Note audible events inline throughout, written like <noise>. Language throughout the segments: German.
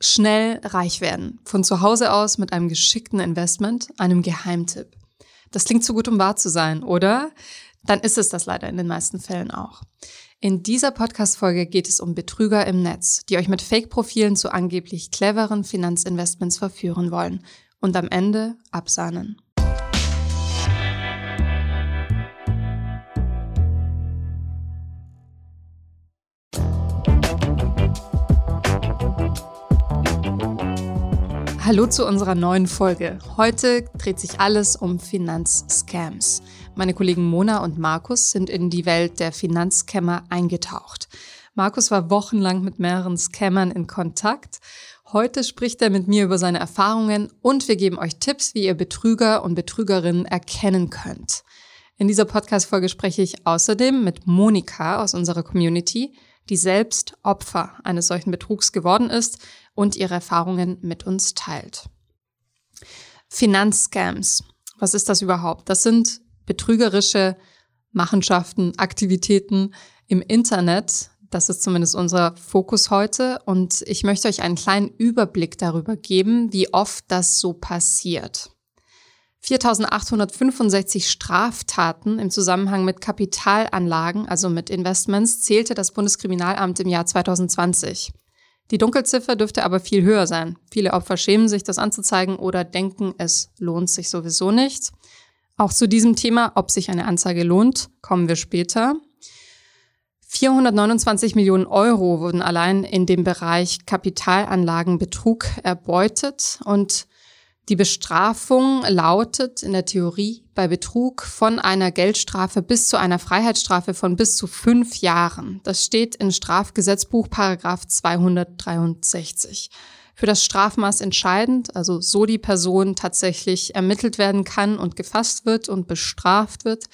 Schnell reich werden. Von zu Hause aus mit einem geschickten Investment, einem Geheimtipp. Das klingt zu gut, um wahr zu sein, oder? Dann ist es das leider in den meisten Fällen auch. In dieser Podcast-Folge geht es um Betrüger im Netz, die euch mit Fake-Profilen zu angeblich cleveren Finanzinvestments verführen wollen und am Ende absahnen. Hallo zu unserer neuen Folge. Heute dreht sich alles um Finanzscams. Meine Kollegen Mona und Markus sind in die Welt der Finanzscammer eingetaucht. Markus war wochenlang mit mehreren Scammern in Kontakt. Heute spricht er mit mir über seine Erfahrungen und wir geben euch Tipps, wie ihr Betrüger und Betrügerinnen erkennen könnt. In dieser Podcast-Folge spreche ich außerdem mit Monika aus unserer Community, die selbst Opfer eines solchen Betrugs geworden ist und ihre Erfahrungen mit uns teilt. Finanzscams. Was ist das überhaupt? Das sind betrügerische Machenschaften, Aktivitäten im Internet. Das ist zumindest unser Fokus heute. Und ich möchte euch einen kleinen Überblick darüber geben, wie oft das so passiert. 4865 Straftaten im Zusammenhang mit Kapitalanlagen, also mit Investments, zählte das Bundeskriminalamt im Jahr 2020. Die Dunkelziffer dürfte aber viel höher sein. Viele Opfer schämen sich, das anzuzeigen oder denken, es lohnt sich sowieso nicht. Auch zu diesem Thema, ob sich eine Anzeige lohnt, kommen wir später. 429 Millionen Euro wurden allein in dem Bereich Kapitalanlagenbetrug erbeutet und die Bestrafung lautet in der Theorie bei Betrug von einer Geldstrafe bis zu einer Freiheitsstrafe von bis zu fünf Jahren. Das steht in Strafgesetzbuch Paragraph 263. Für das Strafmaß entscheidend, also so die Person tatsächlich ermittelt werden kann und gefasst wird und bestraft wird.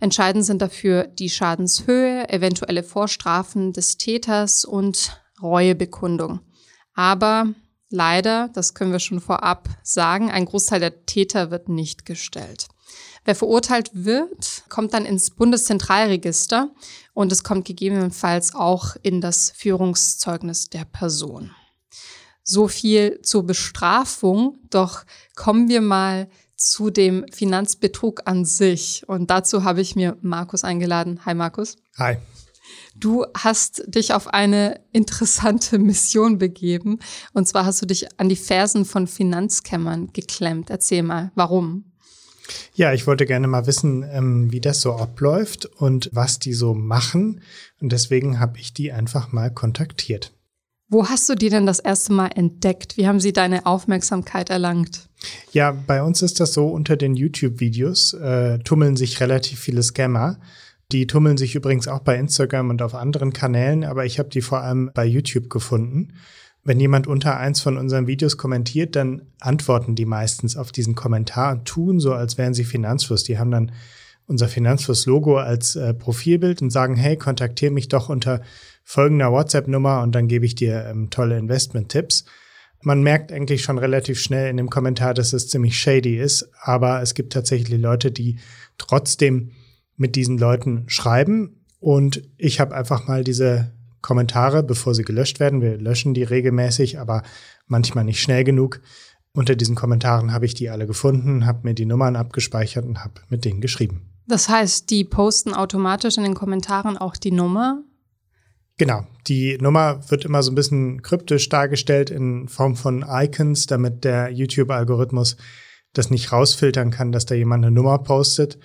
Entscheidend sind dafür die Schadenshöhe, eventuelle Vorstrafen des Täters und Reuebekundung. Aber Leider, das können wir schon vorab sagen, ein Großteil der Täter wird nicht gestellt. Wer verurteilt wird, kommt dann ins Bundeszentralregister und es kommt gegebenenfalls auch in das Führungszeugnis der Person. So viel zur Bestrafung, doch kommen wir mal zu dem Finanzbetrug an sich. Und dazu habe ich mir Markus eingeladen. Hi Markus. Hi. Du hast dich auf eine interessante Mission begeben. Und zwar hast du dich an die Fersen von Finanzkämmern geklemmt. Erzähl mal, warum? Ja, ich wollte gerne mal wissen, ähm, wie das so abläuft und was die so machen. Und deswegen habe ich die einfach mal kontaktiert. Wo hast du die denn das erste Mal entdeckt? Wie haben sie deine Aufmerksamkeit erlangt? Ja, bei uns ist das so, unter den YouTube-Videos äh, tummeln sich relativ viele Scammer. Die tummeln sich übrigens auch bei Instagram und auf anderen Kanälen, aber ich habe die vor allem bei YouTube gefunden. Wenn jemand unter eins von unseren Videos kommentiert, dann antworten die meistens auf diesen Kommentar und tun so, als wären sie Finanzfluss. Die haben dann unser Finanzfluss-Logo als äh, Profilbild und sagen, hey, kontaktiere mich doch unter folgender WhatsApp-Nummer und dann gebe ich dir ähm, tolle Investment-Tipps. Man merkt eigentlich schon relativ schnell in dem Kommentar, dass es ziemlich shady ist, aber es gibt tatsächlich Leute, die trotzdem mit diesen Leuten schreiben. Und ich habe einfach mal diese Kommentare, bevor sie gelöscht werden, wir löschen die regelmäßig, aber manchmal nicht schnell genug. Unter diesen Kommentaren habe ich die alle gefunden, habe mir die Nummern abgespeichert und habe mit denen geschrieben. Das heißt, die posten automatisch in den Kommentaren auch die Nummer? Genau, die Nummer wird immer so ein bisschen kryptisch dargestellt in Form von Icons, damit der YouTube-Algorithmus das nicht rausfiltern kann, dass da jemand eine Nummer postet.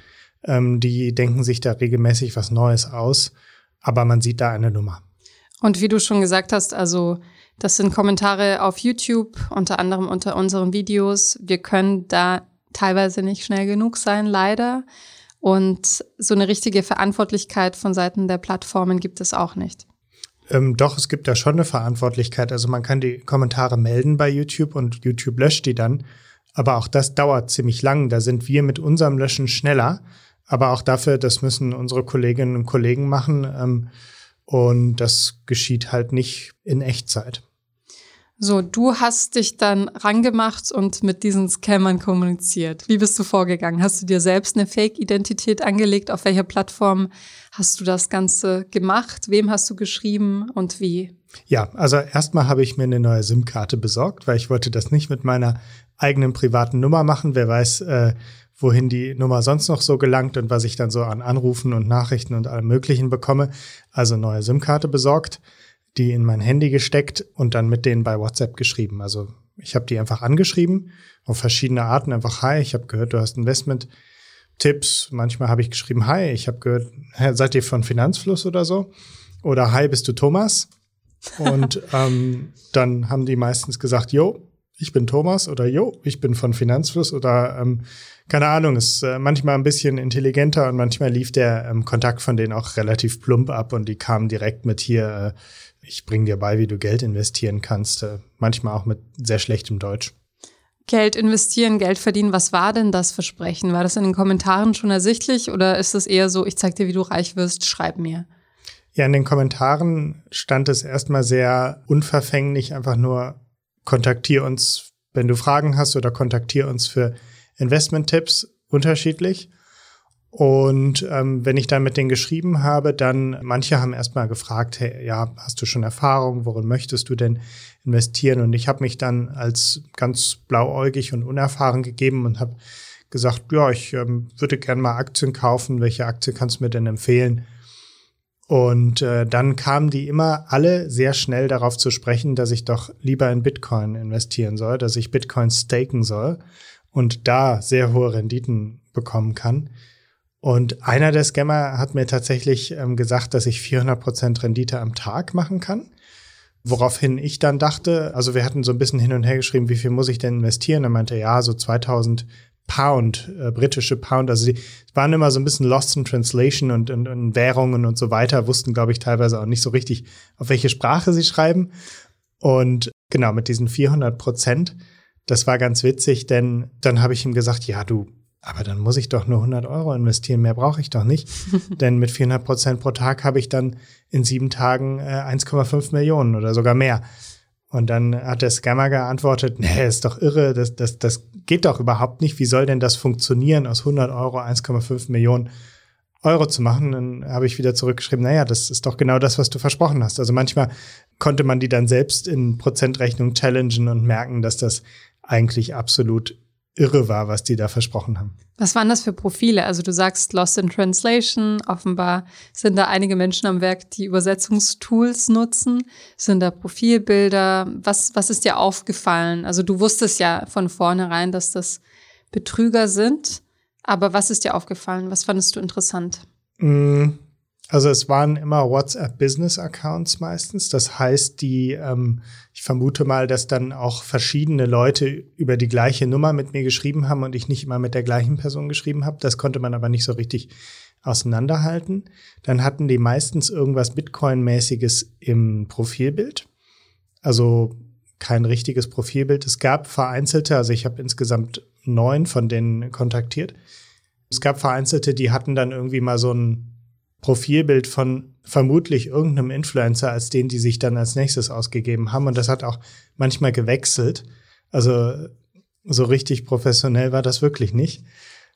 Ähm, die denken sich da regelmäßig was Neues aus, aber man sieht da eine Nummer. Und wie du schon gesagt hast, also das sind Kommentare auf YouTube, unter anderem unter unseren Videos. Wir können da teilweise nicht schnell genug sein, leider. Und so eine richtige Verantwortlichkeit von Seiten der Plattformen gibt es auch nicht. Ähm, doch, es gibt da schon eine Verantwortlichkeit. Also man kann die Kommentare melden bei YouTube und YouTube löscht die dann. Aber auch das dauert ziemlich lang. Da sind wir mit unserem Löschen schneller. Aber auch dafür, das müssen unsere Kolleginnen und Kollegen machen. Ähm, und das geschieht halt nicht in Echtzeit. So, du hast dich dann rangemacht und mit diesen Scammern kommuniziert. Wie bist du vorgegangen? Hast du dir selbst eine Fake-Identität angelegt? Auf welcher Plattform hast du das Ganze gemacht? Wem hast du geschrieben und wie? Ja, also erstmal habe ich mir eine neue SIM-Karte besorgt, weil ich wollte das nicht mit meiner eigenen privaten Nummer machen. Wer weiß, äh, wohin die Nummer sonst noch so gelangt und was ich dann so an Anrufen und Nachrichten und allem Möglichen bekomme. Also neue SIM-Karte besorgt die in mein Handy gesteckt und dann mit denen bei WhatsApp geschrieben. Also ich habe die einfach angeschrieben auf verschiedene Arten. Einfach, hi, ich habe gehört, du hast Investment-Tipps. Manchmal habe ich geschrieben, hi, ich habe gehört, seid ihr von Finanzfluss oder so? Oder hi, bist du Thomas? Und <laughs> ähm, dann haben die meistens gesagt, jo, ich bin Thomas oder jo, ich bin von Finanzfluss oder ähm, keine Ahnung, ist äh, manchmal ein bisschen intelligenter und manchmal lief der ähm, Kontakt von denen auch relativ plump ab und die kamen direkt mit hier, äh, ich bringe dir bei, wie du Geld investieren kannst, äh, manchmal auch mit sehr schlechtem Deutsch. Geld investieren, Geld verdienen, was war denn das Versprechen? War das in den Kommentaren schon ersichtlich oder ist es eher so, ich zeig dir, wie du reich wirst, schreib mir? Ja, in den Kommentaren stand es erstmal sehr unverfänglich, einfach nur kontaktier uns, wenn du Fragen hast oder kontaktier uns für Investment-Tipps unterschiedlich. Und ähm, wenn ich dann mit denen geschrieben habe, dann manche haben erstmal gefragt, hey, ja, hast du schon Erfahrung, worin möchtest du denn investieren? Und ich habe mich dann als ganz blauäugig und unerfahren gegeben und habe gesagt, ja, ich ähm, würde gerne mal Aktien kaufen. Welche Aktie kannst du mir denn empfehlen? Und äh, dann kamen die immer alle sehr schnell darauf zu sprechen, dass ich doch lieber in Bitcoin investieren soll, dass ich Bitcoin staken soll und da sehr hohe Renditen bekommen kann. Und einer der Scammer hat mir tatsächlich ähm, gesagt, dass ich 400% Rendite am Tag machen kann. Woraufhin ich dann dachte, also wir hatten so ein bisschen hin und her geschrieben, wie viel muss ich denn investieren? Er meinte, ja, so 2000 Pound, äh, britische Pound. Also die waren immer so ein bisschen lost in translation und, und, und Währungen und so weiter, wussten, glaube ich, teilweise auch nicht so richtig, auf welche Sprache sie schreiben. Und genau, mit diesen 400 Prozent, das war ganz witzig, denn dann habe ich ihm gesagt, ja, du, aber dann muss ich doch nur 100 Euro investieren, mehr brauche ich doch nicht. <laughs> Denn mit 400 Prozent pro Tag habe ich dann in sieben Tagen äh, 1,5 Millionen oder sogar mehr. Und dann hat der Scammer geantwortet, nee, ist doch irre, das, das, das geht doch überhaupt nicht. Wie soll denn das funktionieren, aus 100 Euro 1,5 Millionen Euro zu machen? Dann habe ich wieder zurückgeschrieben, naja, das ist doch genau das, was du versprochen hast. Also manchmal konnte man die dann selbst in Prozentrechnung challengen und merken, dass das eigentlich absolut irre war, was die da versprochen haben. Was waren das für Profile? Also du sagst Lost in Translation. Offenbar sind da einige Menschen am Werk, die Übersetzungstools nutzen. Sind da Profilbilder? Was, was ist dir aufgefallen? Also du wusstest ja von vornherein, dass das Betrüger sind. Aber was ist dir aufgefallen? Was fandest du interessant? Also es waren immer WhatsApp-Business-Accounts meistens. Das heißt, die, ähm, ich vermute mal, dass dann auch verschiedene Leute über die gleiche Nummer mit mir geschrieben haben und ich nicht immer mit der gleichen Person geschrieben habe. Das konnte man aber nicht so richtig auseinanderhalten. Dann hatten die meistens irgendwas Bitcoin-mäßiges im Profilbild. Also kein richtiges Profilbild. Es gab vereinzelte, also ich habe insgesamt neun von denen kontaktiert. Es gab vereinzelte, die hatten dann irgendwie mal so ein Profilbild von vermutlich irgendeinem Influencer als den, die sich dann als nächstes ausgegeben haben. Und das hat auch manchmal gewechselt. Also so richtig professionell war das wirklich nicht.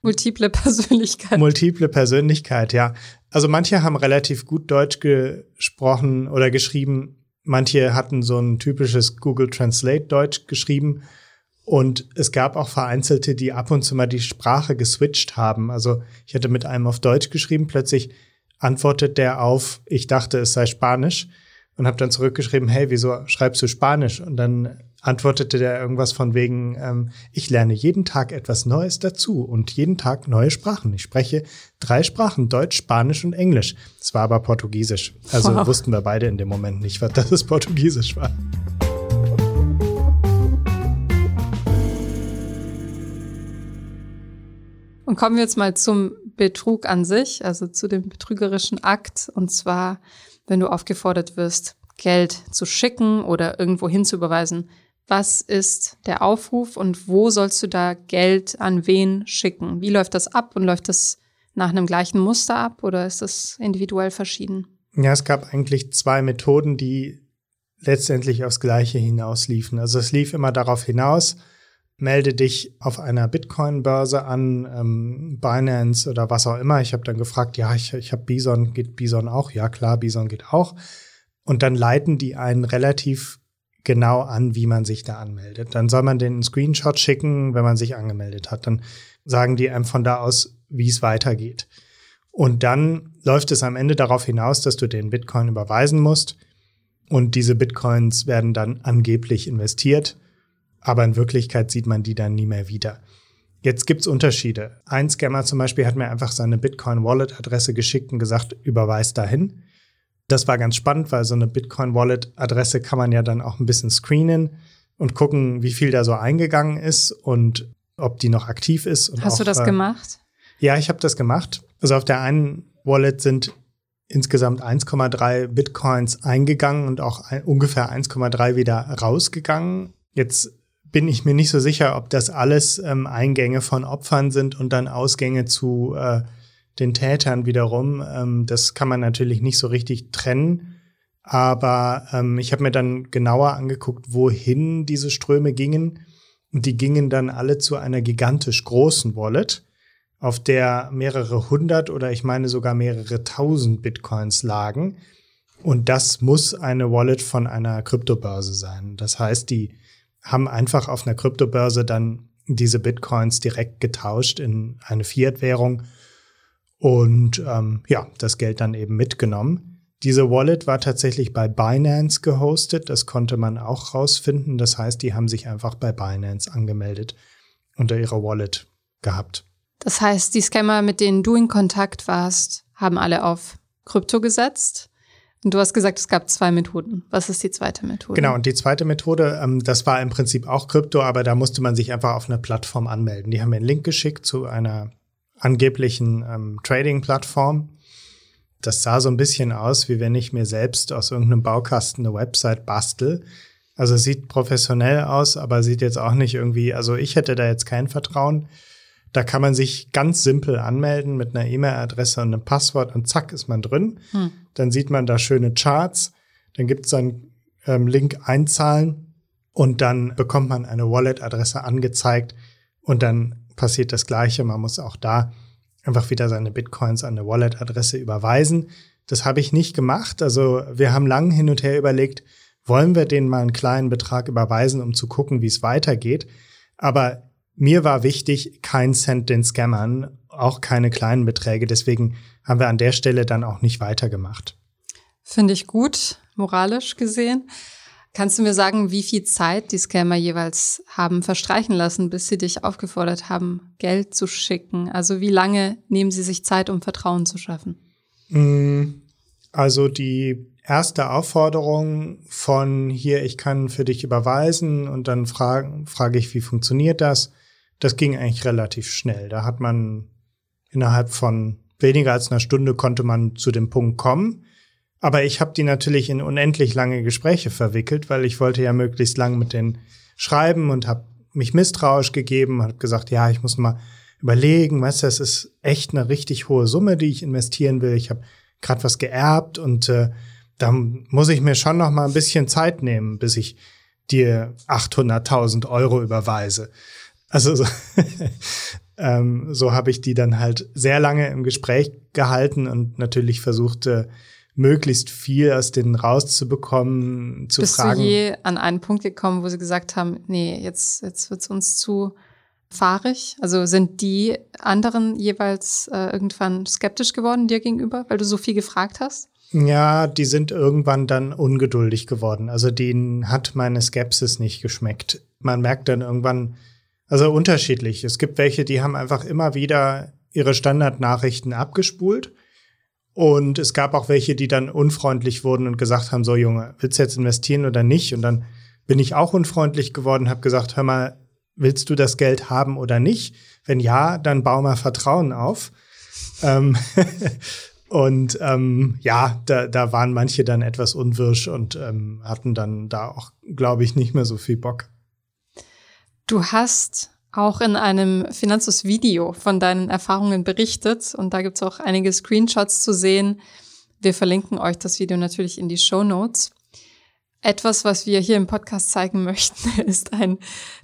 Multiple <laughs> Persönlichkeit. Multiple Persönlichkeit, ja. Also manche haben relativ gut Deutsch gesprochen oder geschrieben. Manche hatten so ein typisches Google Translate Deutsch geschrieben. Und es gab auch Vereinzelte, die ab und zu mal die Sprache geswitcht haben. Also ich hatte mit einem auf Deutsch geschrieben, plötzlich antwortet der auf, ich dachte, es sei Spanisch und habe dann zurückgeschrieben, hey, wieso schreibst du Spanisch? Und dann antwortete der irgendwas von wegen, ähm, ich lerne jeden Tag etwas Neues dazu und jeden Tag neue Sprachen. Ich spreche drei Sprachen, Deutsch, Spanisch und Englisch. Es war aber Portugiesisch. Also wow. wussten wir beide in dem Moment nicht, was das Portugiesisch war. Und kommen wir jetzt mal zum Betrug an sich, also zu dem betrügerischen Akt. Und zwar, wenn du aufgefordert wirst, Geld zu schicken oder irgendwo hinzuüberweisen. Was ist der Aufruf und wo sollst du da Geld an wen schicken? Wie läuft das ab und läuft das nach einem gleichen Muster ab oder ist das individuell verschieden? Ja, es gab eigentlich zwei Methoden, die letztendlich aufs Gleiche hinausliefen. Also es lief immer darauf hinaus, melde dich auf einer Bitcoin-Börse an, ähm, Binance oder was auch immer. Ich habe dann gefragt, ja, ich, ich habe Bison, geht Bison auch? Ja, klar, Bison geht auch. Und dann leiten die einen relativ genau an, wie man sich da anmeldet. Dann soll man den einen Screenshot schicken, wenn man sich angemeldet hat. Dann sagen die einem von da aus, wie es weitergeht. Und dann läuft es am Ende darauf hinaus, dass du den Bitcoin überweisen musst. Und diese Bitcoins werden dann angeblich investiert aber in Wirklichkeit sieht man die dann nie mehr wieder. Jetzt gibt's Unterschiede. Ein Scammer zum Beispiel hat mir einfach seine Bitcoin-Wallet-Adresse geschickt und gesagt, überweis dahin. Das war ganz spannend, weil so eine Bitcoin-Wallet-Adresse kann man ja dann auch ein bisschen screenen und gucken, wie viel da so eingegangen ist und ob die noch aktiv ist. Hast auch, du das äh, gemacht? Ja, ich habe das gemacht. Also auf der einen Wallet sind insgesamt 1,3 Bitcoins eingegangen und auch ein, ungefähr 1,3 wieder rausgegangen. Jetzt bin ich mir nicht so sicher, ob das alles ähm, Eingänge von Opfern sind und dann Ausgänge zu äh, den Tätern wiederum. Ähm, das kann man natürlich nicht so richtig trennen. Aber ähm, ich habe mir dann genauer angeguckt, wohin diese Ströme gingen. Und die gingen dann alle zu einer gigantisch großen Wallet, auf der mehrere hundert oder ich meine sogar mehrere tausend Bitcoins lagen. Und das muss eine Wallet von einer Kryptobörse sein. Das heißt, die haben einfach auf einer Kryptobörse dann diese Bitcoins direkt getauscht in eine Fiat-Währung und ähm, ja, das Geld dann eben mitgenommen. Diese Wallet war tatsächlich bei Binance gehostet, das konnte man auch rausfinden. Das heißt, die haben sich einfach bei Binance angemeldet unter ihrer Wallet gehabt. Das heißt, die Scammer, mit denen du in Kontakt warst, haben alle auf Krypto gesetzt und du hast gesagt, es gab zwei Methoden. Was ist die zweite Methode? Genau, und die zweite Methode, ähm, das war im Prinzip auch Krypto, aber da musste man sich einfach auf einer Plattform anmelden. Die haben mir einen Link geschickt zu einer angeblichen ähm, Trading-Plattform. Das sah so ein bisschen aus, wie wenn ich mir selbst aus irgendeinem Baukasten eine Website bastel. Also sieht professionell aus, aber sieht jetzt auch nicht irgendwie, also ich hätte da jetzt kein Vertrauen. Da kann man sich ganz simpel anmelden mit einer E-Mail-Adresse und einem Passwort und zack ist man drin. Hm. Dann sieht man da schöne Charts. Dann gibt es einen ähm, Link einzahlen und dann bekommt man eine Wallet-Adresse angezeigt und dann passiert das Gleiche. Man muss auch da einfach wieder seine Bitcoins an eine Wallet-Adresse überweisen. Das habe ich nicht gemacht. Also wir haben lang hin und her überlegt, wollen wir denen mal einen kleinen Betrag überweisen, um zu gucken, wie es weitergeht. Aber mir war wichtig, kein Cent den Scammern, auch keine kleinen Beträge. Deswegen haben wir an der Stelle dann auch nicht weitergemacht. Finde ich gut, moralisch gesehen. Kannst du mir sagen, wie viel Zeit die Scammer jeweils haben verstreichen lassen, bis sie dich aufgefordert haben, Geld zu schicken? Also wie lange nehmen sie sich Zeit, um Vertrauen zu schaffen? Mm, also die erste Aufforderung von hier, ich kann für dich überweisen und dann frage, frage ich, wie funktioniert das? das ging eigentlich relativ schnell. Da hat man innerhalb von weniger als einer Stunde konnte man zu dem Punkt kommen. Aber ich habe die natürlich in unendlich lange Gespräche verwickelt, weil ich wollte ja möglichst lang mit denen schreiben und habe mich misstrauisch gegeben, habe gesagt, ja, ich muss mal überlegen, weißt du, es ist echt eine richtig hohe Summe, die ich investieren will. Ich habe gerade was geerbt und äh, da muss ich mir schon noch mal ein bisschen Zeit nehmen, bis ich dir 800.000 Euro überweise. Also so, <laughs> ähm, so habe ich die dann halt sehr lange im Gespräch gehalten und natürlich versuchte, möglichst viel aus denen rauszubekommen, zu Bist fragen. Bist du je an einen Punkt gekommen, wo sie gesagt haben, nee, jetzt, jetzt wird's uns zu fahrig? Also sind die anderen jeweils äh, irgendwann skeptisch geworden dir gegenüber, weil du so viel gefragt hast? Ja, die sind irgendwann dann ungeduldig geworden. Also denen hat meine Skepsis nicht geschmeckt. Man merkt dann irgendwann, also unterschiedlich. Es gibt welche, die haben einfach immer wieder ihre Standardnachrichten abgespult. Und es gab auch welche, die dann unfreundlich wurden und gesagt haben, so Junge, willst du jetzt investieren oder nicht? Und dann bin ich auch unfreundlich geworden, habe gesagt, hör mal, willst du das Geld haben oder nicht? Wenn ja, dann bau mal Vertrauen auf. ähm, <laughs> und ähm, ja, da, da waren manche dann etwas unwirsch und ähm, hatten dann da auch, glaube ich, nicht mehr so viel Bock. Du hast auch in einem Finanzus-Video von deinen Erfahrungen berichtet und da gibt es auch einige Screenshots zu sehen. Wir verlinken euch das Video natürlich in die Show Notes. Etwas, was wir hier im Podcast zeigen <laughs> möchten, ist ein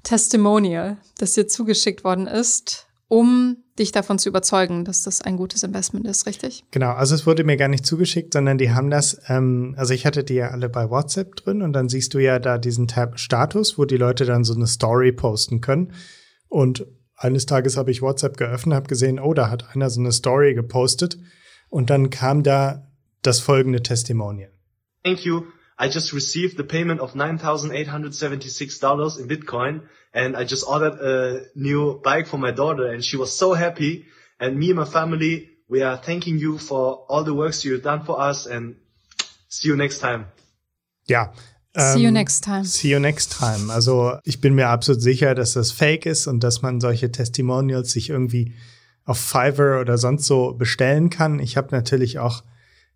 Testimonial, das dir zugeschickt worden ist, um dich davon zu überzeugen, dass das ein gutes Investment ist, richtig? Genau, also es wurde mir gar nicht zugeschickt, sondern die haben das, ähm, also ich hatte die ja alle bei WhatsApp drin und dann siehst du ja da diesen Tab Status, wo die Leute dann so eine Story posten können. Und eines Tages habe ich WhatsApp geöffnet, habe gesehen, oh, da hat einer so eine Story gepostet und dann kam da das folgende Testimonial. Thank you. I just received the payment of $9,876 in Bitcoin and I just ordered a new bike for my daughter and she was so happy and me and my family, we are thanking you for all the works you've done for us and see you next time. Ja. See you ähm, next time. See you next time. Also ich bin mir absolut sicher, dass das fake ist und dass man solche Testimonials sich irgendwie auf Fiverr oder sonst so bestellen kann. Ich habe natürlich auch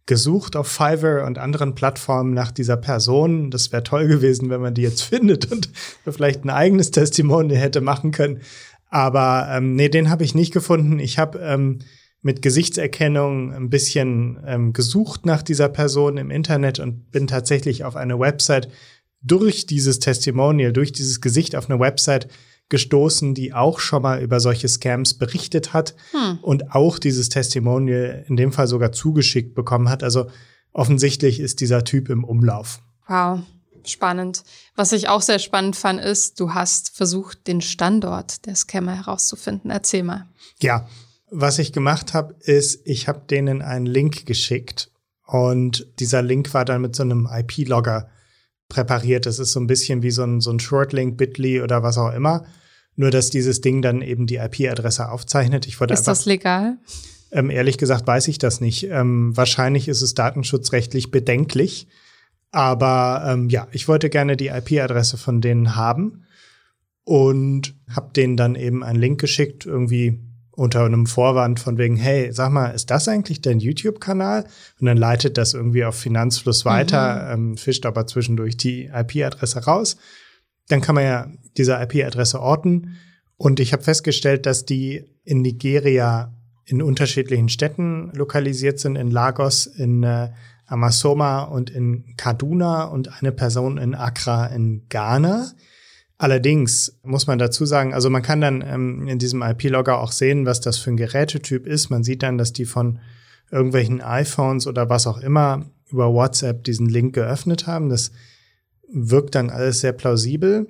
gesucht auf Fiverr und anderen Plattformen nach dieser Person. Das wäre toll gewesen, wenn man die jetzt <laughs> findet und vielleicht ein eigenes Testimonial hätte machen können. Aber ähm, nee, den habe ich nicht gefunden. Ich habe ähm, mit Gesichtserkennung ein bisschen ähm, gesucht nach dieser Person im Internet und bin tatsächlich auf eine Website durch dieses Testimonial, durch dieses Gesicht auf eine Website gestoßen, die auch schon mal über solche Scams berichtet hat hm. und auch dieses Testimonial in dem Fall sogar zugeschickt bekommen hat. Also offensichtlich ist dieser Typ im Umlauf. Wow. Spannend. Was ich auch sehr spannend fand, ist, du hast versucht, den Standort der Scammer herauszufinden. Erzähl mal. Ja, was ich gemacht habe, ist, ich habe denen einen Link geschickt und dieser Link war dann mit so einem IP-Logger präpariert. Das ist so ein bisschen wie so ein, so ein Shortlink, Bitly oder was auch immer. Nur, dass dieses Ding dann eben die IP-Adresse aufzeichnet. Ich wollte ist einfach, das legal? Ähm, ehrlich gesagt weiß ich das nicht. Ähm, wahrscheinlich ist es datenschutzrechtlich bedenklich. Aber ähm, ja, ich wollte gerne die IP-Adresse von denen haben und habe denen dann eben einen Link geschickt, irgendwie unter einem Vorwand von wegen, hey, sag mal, ist das eigentlich dein YouTube-Kanal? Und dann leitet das irgendwie auf Finanzfluss weiter, mhm. ähm, fischt aber zwischendurch die IP-Adresse raus. Dann kann man ja diese IP-Adresse orten. Und ich habe festgestellt, dass die in Nigeria in unterschiedlichen Städten lokalisiert sind, in Lagos, in äh, Amasoma und in Kaduna und eine Person in Accra in Ghana. Allerdings muss man dazu sagen, also man kann dann ähm, in diesem IP-Logger auch sehen, was das für ein Gerätetyp ist. Man sieht dann, dass die von irgendwelchen iPhones oder was auch immer über WhatsApp diesen Link geöffnet haben. Das wirkt dann alles sehr plausibel.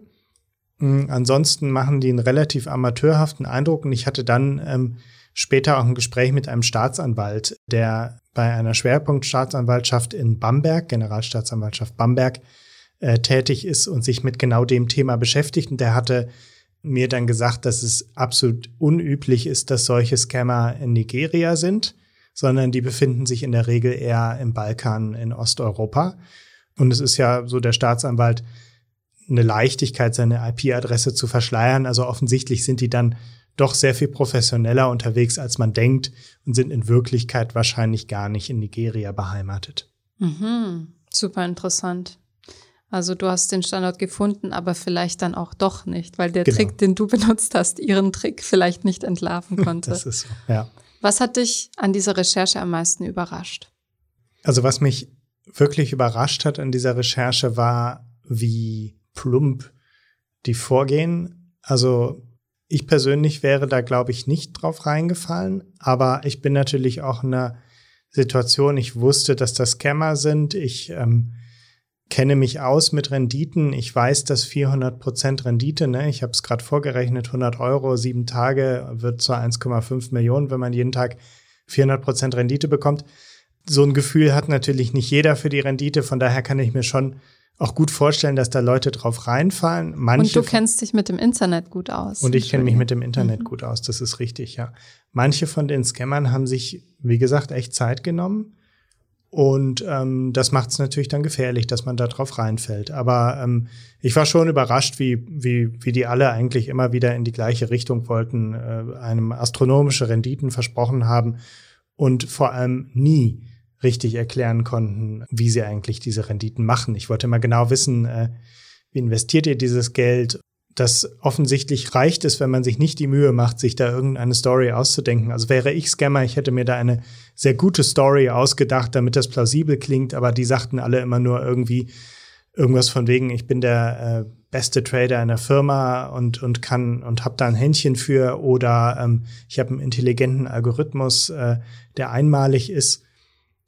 Mhm, ansonsten machen die einen relativ amateurhaften Eindruck und ich hatte dann ähm, später auch ein Gespräch mit einem Staatsanwalt, der bei einer Schwerpunktstaatsanwaltschaft in Bamberg, Generalstaatsanwaltschaft Bamberg, äh, tätig ist und sich mit genau dem Thema beschäftigt. Und der hatte mir dann gesagt, dass es absolut unüblich ist, dass solche Scammer in Nigeria sind, sondern die befinden sich in der Regel eher im Balkan, in Osteuropa. Und es ist ja so der Staatsanwalt eine Leichtigkeit, seine IP-Adresse zu verschleiern. Also offensichtlich sind die dann doch sehr viel professioneller unterwegs, als man denkt und sind in Wirklichkeit wahrscheinlich gar nicht in Nigeria beheimatet. Mhm. Super interessant. Also du hast den Standort gefunden, aber vielleicht dann auch doch nicht, weil der genau. Trick, den du <laughs> benutzt hast, ihren Trick vielleicht nicht entlarven konnte. Das ist so, ja. Was hat dich an dieser Recherche am meisten überrascht? Also was mich wirklich überrascht hat an dieser Recherche war, wie plump die vorgehen. Also ich persönlich wäre da, glaube ich, nicht drauf reingefallen, aber ich bin natürlich auch in einer Situation, ich wusste, dass das Scammer sind. Ich ähm, kenne mich aus mit Renditen. Ich weiß, dass 400 Prozent Rendite, ne, ich habe es gerade vorgerechnet, 100 Euro, sieben Tage wird zu 1,5 Millionen, wenn man jeden Tag 400 Prozent Rendite bekommt. So ein Gefühl hat natürlich nicht jeder für die Rendite. Von daher kann ich mir schon auch gut vorstellen, dass da Leute drauf reinfallen. Manche und du kennst dich mit dem Internet gut aus. Und ich kenne mich mit dem Internet mhm. gut aus, das ist richtig, ja. Manche von den Scammern haben sich, wie gesagt, echt Zeit genommen und ähm, das macht es natürlich dann gefährlich, dass man da drauf reinfällt. Aber ähm, ich war schon überrascht, wie, wie, wie die alle eigentlich immer wieder in die gleiche Richtung wollten, äh, einem astronomische Renditen versprochen haben und vor allem nie richtig erklären konnten, wie sie eigentlich diese Renditen machen. Ich wollte mal genau wissen, äh, wie investiert ihr dieses Geld dass offensichtlich reicht es, wenn man sich nicht die Mühe macht, sich da irgendeine Story auszudenken. Also wäre ich Scammer, ich hätte mir da eine sehr gute Story ausgedacht, damit das plausibel klingt, aber die sagten alle immer nur irgendwie, irgendwas von wegen, ich bin der äh, beste Trader in der Firma und, und kann und habe da ein Händchen für oder ähm, ich habe einen intelligenten Algorithmus, äh, der einmalig ist.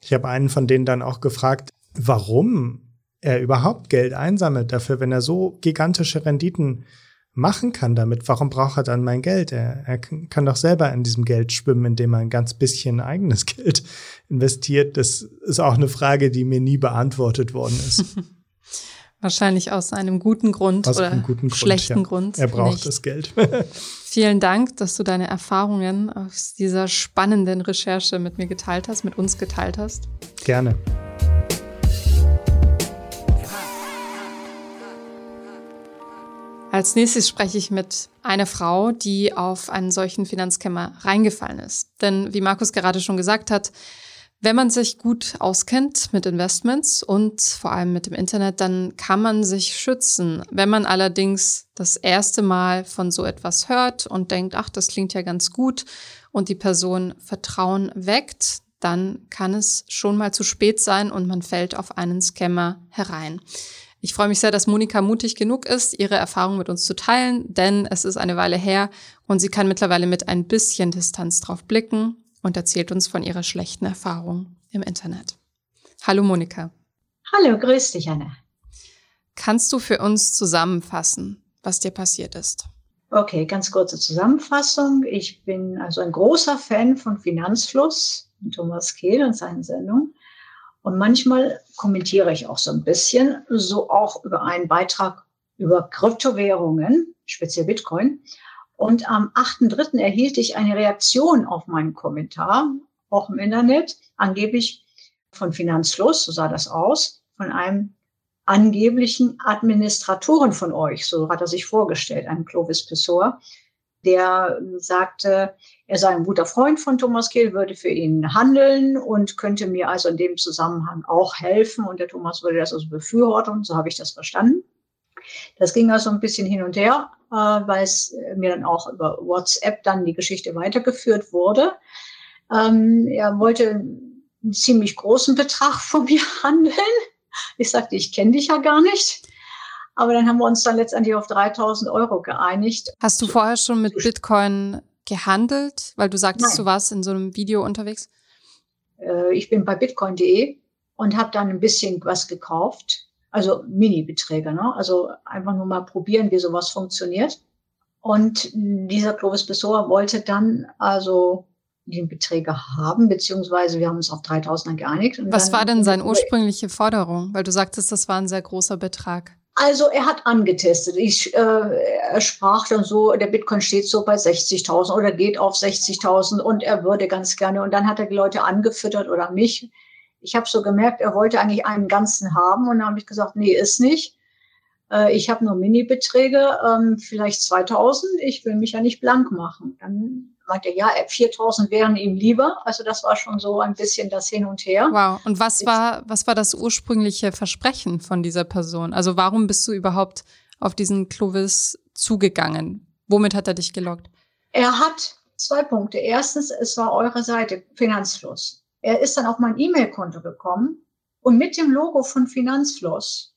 Ich habe einen von denen dann auch gefragt, warum er überhaupt Geld einsammelt dafür, wenn er so gigantische Renditen machen kann damit. Warum braucht er dann mein Geld? Er, er kann doch selber in diesem Geld schwimmen, indem er ein ganz bisschen eigenes <laughs> Geld investiert. Das ist auch eine Frage, die mir nie beantwortet worden ist. <laughs> Wahrscheinlich aus einem guten Grund aus oder einem guten schlechten Grund. Ja. Grund. Er braucht nicht. das Geld. <laughs> Vielen Dank, dass du deine Erfahrungen aus dieser spannenden Recherche mit mir geteilt hast, mit uns geteilt hast. Gerne. Als nächstes spreche ich mit einer Frau, die auf einen solchen Finanzkämmer reingefallen ist. Denn wie Markus gerade schon gesagt hat, wenn man sich gut auskennt mit Investments und vor allem mit dem Internet, dann kann man sich schützen. Wenn man allerdings das erste Mal von so etwas hört und denkt, ach, das klingt ja ganz gut und die Person Vertrauen weckt, dann kann es schon mal zu spät sein und man fällt auf einen Scammer herein. Ich freue mich sehr, dass Monika mutig genug ist, ihre Erfahrung mit uns zu teilen, denn es ist eine Weile her und sie kann mittlerweile mit ein bisschen Distanz drauf blicken und erzählt uns von ihrer schlechten Erfahrung im Internet. Hallo Monika. Hallo, grüß dich, Anna. Kannst du für uns zusammenfassen, was dir passiert ist? Okay, ganz kurze Zusammenfassung. Ich bin also ein großer Fan von Finanzfluss, Thomas Kehl und seinen Sendungen. Und manchmal kommentiere ich auch so ein bisschen, so auch über einen Beitrag über Kryptowährungen, speziell Bitcoin. Und am 8.3. erhielt ich eine Reaktion auf meinen Kommentar, auch im Internet, angeblich von Finanzfluss, so sah das aus, von einem angeblichen Administratoren von euch, so hat er sich vorgestellt, einem Clovis Pessoa, der sagte, er sei ein guter Freund von Thomas Kehl, würde für ihn handeln und könnte mir also in dem Zusammenhang auch helfen. Und der Thomas würde das also befürworten, so habe ich das verstanden. Das ging also ein bisschen hin und her, äh, weil es mir dann auch über WhatsApp dann die Geschichte weitergeführt wurde. Ähm, er wollte einen ziemlich großen Betrag von <laughs> mir handeln. Ich sagte, ich kenne dich ja gar nicht. Aber dann haben wir uns dann letztendlich auf 3000 Euro geeinigt. Hast du vorher schon mit Bitcoin gehandelt? Weil du sagtest, Nein. du warst in so einem Video unterwegs. Äh, ich bin bei bitcoin.de und habe dann ein bisschen was gekauft also Mini-Beträge, ne? Also einfach nur mal probieren, wie sowas funktioniert. Und dieser Clovis Pessoa wollte dann also die Beträge haben, beziehungsweise wir haben uns auf 3000 geeinigt. Was war denn seine ursprüngliche Forderung? Weil du sagtest, das war ein sehr großer Betrag. Also er hat angetestet. Ich, äh, er sprach dann so, der Bitcoin steht so bei 60.000 oder geht auf 60.000 und er würde ganz gerne. Und dann hat er die Leute angefüttert oder mich ich habe so gemerkt, er wollte eigentlich einen ganzen haben und dann habe ich gesagt, nee, ist nicht. Äh, ich habe nur Mini-Beträge, ähm, vielleicht 2000. Ich will mich ja nicht blank machen. Dann meinte er, ja, 4000 wären ihm lieber. Also das war schon so ein bisschen das Hin und Her. Wow. Und was war, was war das ursprüngliche Versprechen von dieser Person? Also warum bist du überhaupt auf diesen Clovis zugegangen? Womit hat er dich gelockt? Er hat zwei Punkte. Erstens, es war eure Seite, Finanzfluss. Er ist dann auf mein E-Mail-Konto gekommen und mit dem Logo von Finanzfluss.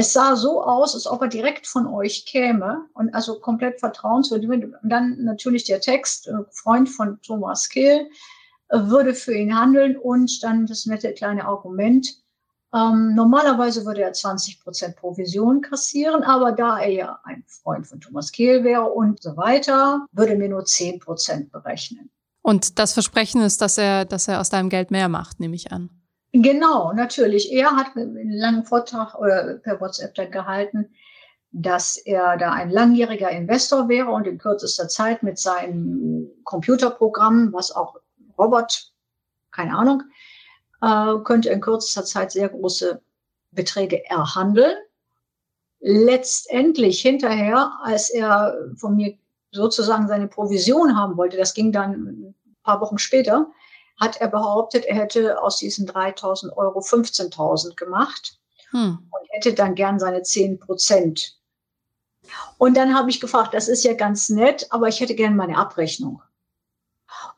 Es sah so aus, als ob er direkt von euch käme und also komplett vertrauenswürdig. Und dann natürlich der Text, äh, Freund von Thomas Kehl, äh, würde für ihn handeln und dann das nette kleine Argument. Ähm, normalerweise würde er 20 Prozent Provision kassieren, aber da er ja ein Freund von Thomas Kehl wäre und so weiter, würde mir nur 10 Prozent berechnen. Und das Versprechen ist, dass er, dass er aus deinem Geld mehr macht, nehme ich an. Genau, natürlich. Er hat einen langen Vortrag oder per WhatsApp dann gehalten, dass er da ein langjähriger Investor wäre und in kürzester Zeit mit seinem Computerprogramm, was auch Robot, keine Ahnung, äh, könnte in kürzester Zeit sehr große Beträge erhandeln. Letztendlich hinterher, als er von mir sozusagen seine Provision haben wollte, das ging dann ein paar Wochen später, hat er behauptet, er hätte aus diesen 3000 Euro 15.000 gemacht hm. und hätte dann gern seine 10 Prozent. Und dann habe ich gefragt, das ist ja ganz nett, aber ich hätte gern meine Abrechnung.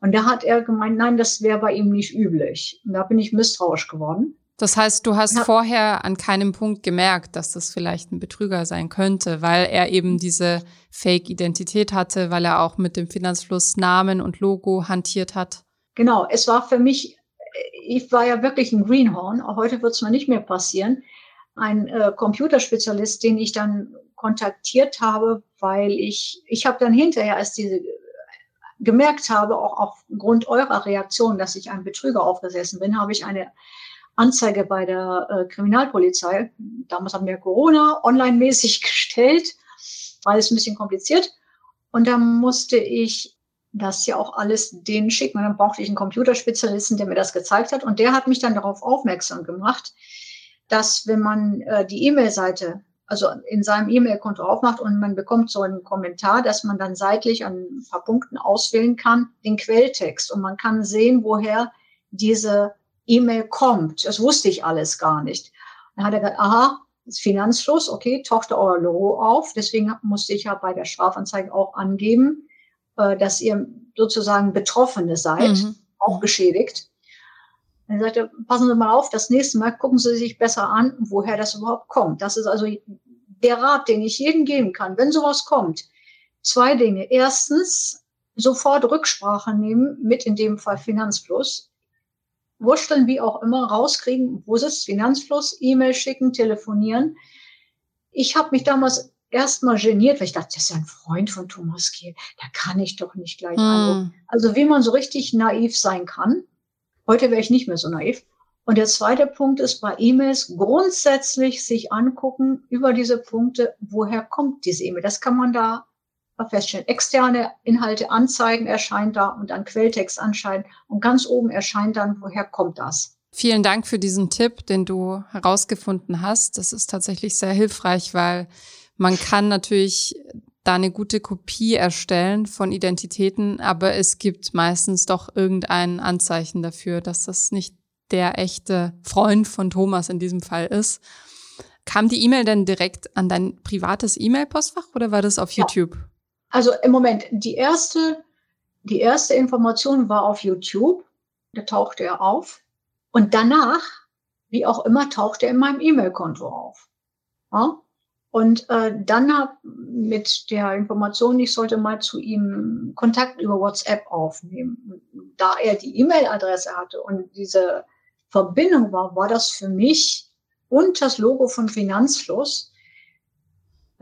Und da hat er gemeint, nein, das wäre bei ihm nicht üblich. Und da bin ich misstrauisch geworden. Das heißt, du hast ja. vorher an keinem Punkt gemerkt, dass das vielleicht ein Betrüger sein könnte, weil er eben diese Fake-Identität hatte, weil er auch mit dem Finanzfluss Namen und Logo hantiert hat. Genau, es war für mich, ich war ja wirklich ein Greenhorn, heute wird es mir nicht mehr passieren. Ein äh, Computerspezialist, den ich dann kontaktiert habe, weil ich, ich habe dann hinterher, als diese gemerkt habe, auch aufgrund eurer Reaktion, dass ich ein Betrüger aufgesessen bin, habe ich eine Anzeige bei der äh, Kriminalpolizei. Damals haben wir Corona online-mäßig <laughs> gestellt, war alles ein bisschen kompliziert. Und dann musste ich das ja auch alles denen schicken. Und dann brauchte ich einen Computerspezialisten, der mir das gezeigt hat. Und der hat mich dann darauf aufmerksam gemacht, dass wenn man äh, die E-Mail-Seite, also in seinem E-Mail-Konto aufmacht und man bekommt so einen Kommentar, dass man dann seitlich an ein paar Punkten auswählen kann, den Quelltext. Und man kann sehen, woher diese E-Mail kommt. Das wusste ich alles gar nicht. Dann hat er gesagt, aha, das Finanzfluss, okay, tauchte euer Logo auf. Deswegen musste ich ja bei der Strafanzeige auch angeben, äh, dass ihr sozusagen Betroffene seid, mhm. auch geschädigt. Dann sagt er, passen Sie mal auf, das nächste Mal gucken Sie sich besser an, woher das überhaupt kommt. Das ist also der Rat, den ich jedem geben kann, wenn sowas kommt. Zwei Dinge. Erstens, sofort Rücksprache nehmen mit in dem Fall Finanzfluss wursteln, wie auch immer, rauskriegen, wo sitzt Finanzfluss, E-Mail schicken, telefonieren. Ich habe mich damals erstmal geniert, weil ich dachte, das ist ja ein Freund von Thomas Kehl, da kann ich doch nicht gleich hm. anrufen. Also wie man so richtig naiv sein kann. Heute wäre ich nicht mehr so naiv. Und der zweite Punkt ist bei E-Mails grundsätzlich sich angucken über diese Punkte, woher kommt diese E-Mail. Das kann man da feststellen. Externe Inhalte anzeigen erscheint da und dann Quelltext anscheinend und ganz oben erscheint dann, woher kommt das. Vielen Dank für diesen Tipp, den du herausgefunden hast. Das ist tatsächlich sehr hilfreich, weil man kann natürlich da eine gute Kopie erstellen von Identitäten, aber es gibt meistens doch irgendein Anzeichen dafür, dass das nicht der echte Freund von Thomas in diesem Fall ist. Kam die E-Mail denn direkt an dein privates E-Mail-Postfach oder war das auf YouTube? Also im Moment, die erste, die erste Information war auf YouTube. Da tauchte er auf. Und danach, wie auch immer, tauchte er in meinem E-Mail-Konto auf. Ja? Und äh, dann hab mit der Information, ich sollte mal zu ihm Kontakt über WhatsApp aufnehmen. Da er die E-Mail-Adresse hatte und diese Verbindung war, war das für mich und das Logo von Finanzfluss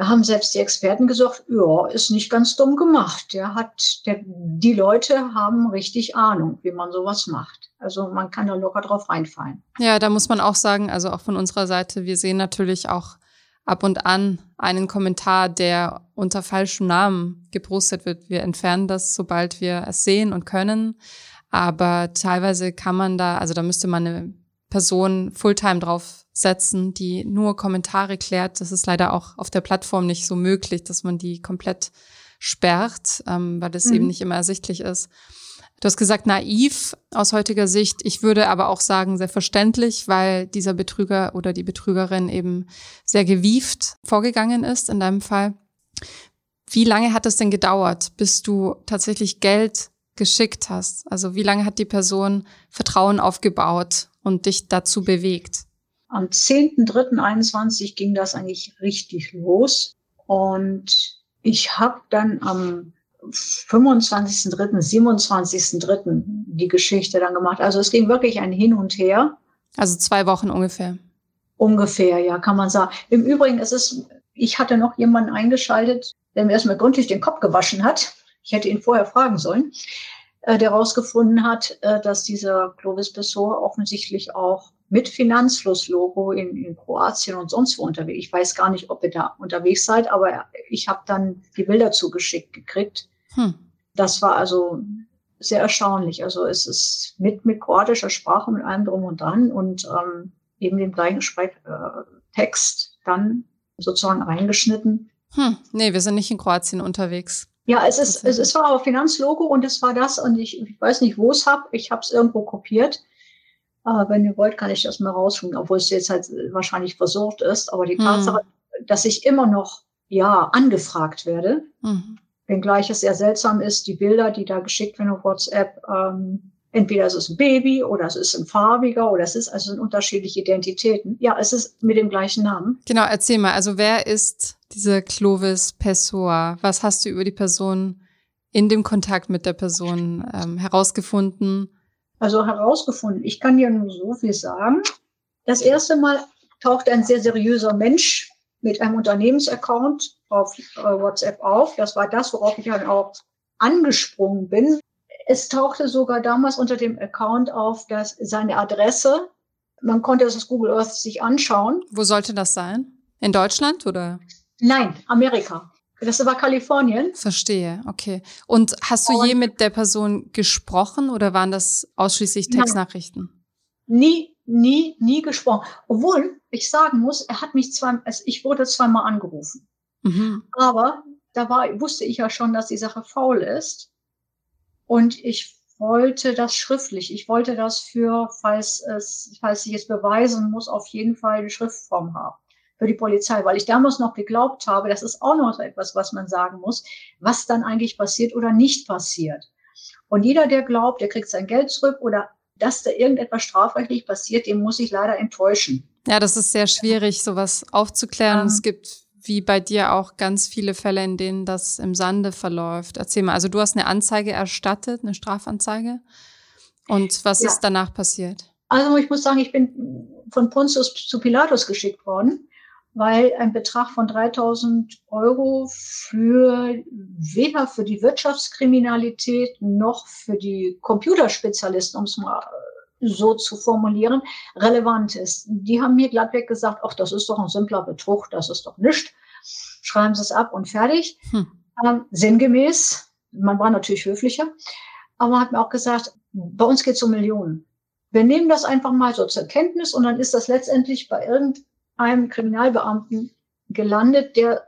da haben selbst die Experten gesagt, ja, ist nicht ganz dumm gemacht. Der hat, der, die Leute haben richtig Ahnung, wie man sowas macht. Also man kann da locker drauf reinfallen. Ja, da muss man auch sagen, also auch von unserer Seite, wir sehen natürlich auch ab und an einen Kommentar, der unter falschem Namen gepostet wird. Wir entfernen das, sobald wir es sehen und können. Aber teilweise kann man da, also da müsste man eine Person Fulltime drauf setzen, die nur Kommentare klärt. Das ist leider auch auf der Plattform nicht so möglich, dass man die komplett sperrt, ähm, weil das mhm. eben nicht immer ersichtlich ist. Du hast gesagt, naiv aus heutiger Sicht. Ich würde aber auch sagen, sehr verständlich, weil dieser Betrüger oder die Betrügerin eben sehr gewieft vorgegangen ist in deinem Fall. Wie lange hat es denn gedauert, bis du tatsächlich Geld geschickt hast? Also wie lange hat die Person Vertrauen aufgebaut und dich dazu bewegt? Am 10.3.21 ging das eigentlich richtig los. Und ich habe dann am 25.3., 27.3. die Geschichte dann gemacht. Also es ging wirklich ein Hin und Her. Also zwei Wochen ungefähr. Ungefähr, ja, kann man sagen. Im Übrigen, es ist, ich hatte noch jemanden eingeschaltet, der mir erstmal gründlich den Kopf gewaschen hat. Ich hätte ihn vorher fragen sollen, äh, der herausgefunden hat, äh, dass dieser Clovis Pessoa offensichtlich auch mit Finanzflusslogo in, in Kroatien und sonst wo unterwegs. Ich weiß gar nicht, ob ihr da unterwegs seid, aber ich habe dann die Bilder zugeschickt gekriegt. Hm. Das war also sehr erstaunlich. Also es ist mit, mit kroatischer Sprache, mit allem drum und dran und ähm, eben dem gleichen Sprech, äh, Text dann sozusagen reingeschnitten. Hm. Nee, wir sind nicht in Kroatien unterwegs. Ja, es ist, es, es war aber Finanzlogo und es war das und ich, ich weiß nicht, wo es hab. Ich habe es irgendwo kopiert. Aber wenn ihr wollt, kann ich das mal rausholen, obwohl es jetzt halt wahrscheinlich versucht ist. Aber die mhm. Tatsache, dass ich immer noch, ja, angefragt werde, mhm. Wenngleich es sehr seltsam ist, die Bilder, die da geschickt werden auf WhatsApp, ähm, Entweder es ist ein Baby oder es ist ein farbiger oder es ist also sind unterschiedliche Identitäten. Ja, es ist mit dem gleichen Namen. Genau, erzähl mal. Also wer ist diese Clovis Pessoa? Was hast du über die Person in dem Kontakt mit der Person ähm, herausgefunden? Also herausgefunden. Ich kann dir nur so viel sagen. Das erste Mal taucht ein sehr seriöser Mensch mit einem Unternehmensaccount auf äh, WhatsApp auf. Das war das, worauf ich dann auch angesprungen bin. Es tauchte sogar damals unter dem Account auf, dass seine Adresse, man konnte das Google Earth sich anschauen. Wo sollte das sein? In Deutschland oder? Nein, Amerika. Das war Kalifornien. Verstehe, okay. Und hast du Und je mit der Person gesprochen oder waren das ausschließlich Textnachrichten? Nie, nie, nie gesprochen. Obwohl ich sagen muss, er hat mich zwei, also ich wurde zweimal angerufen. Mhm. Aber da war, wusste ich ja schon, dass die Sache faul ist. Und ich wollte das schriftlich. Ich wollte das für, falls es, falls ich es beweisen muss, auf jeden Fall eine Schriftform haben für die Polizei, weil ich damals noch geglaubt habe, das ist auch noch etwas, was man sagen muss, was dann eigentlich passiert oder nicht passiert. Und jeder, der glaubt, der kriegt sein Geld zurück oder dass da irgendetwas strafrechtlich passiert, den muss ich leider enttäuschen. Ja, das ist sehr schwierig, sowas aufzuklären. Ähm, es gibt wie bei dir auch ganz viele Fälle, in denen das im Sande verläuft. Erzähl mal, also du hast eine Anzeige erstattet, eine Strafanzeige. Und was ja. ist danach passiert? Also ich muss sagen, ich bin von Pontius zu Pilatus geschickt worden, weil ein Betrag von 3000 Euro für weder für die Wirtschaftskriminalität noch für die Computerspezialisten, um es mal so zu formulieren, relevant ist. Die haben mir glattweg gesagt, ach, das ist doch ein simpler Betrug, das ist doch nichts. Schreiben Sie es ab und fertig. Hm. Ähm, sinngemäß, man war natürlich höflicher, aber hat mir auch gesagt, bei uns geht es um Millionen. Wir nehmen das einfach mal so zur Kenntnis und dann ist das letztendlich bei irgendeinem Kriminalbeamten gelandet, der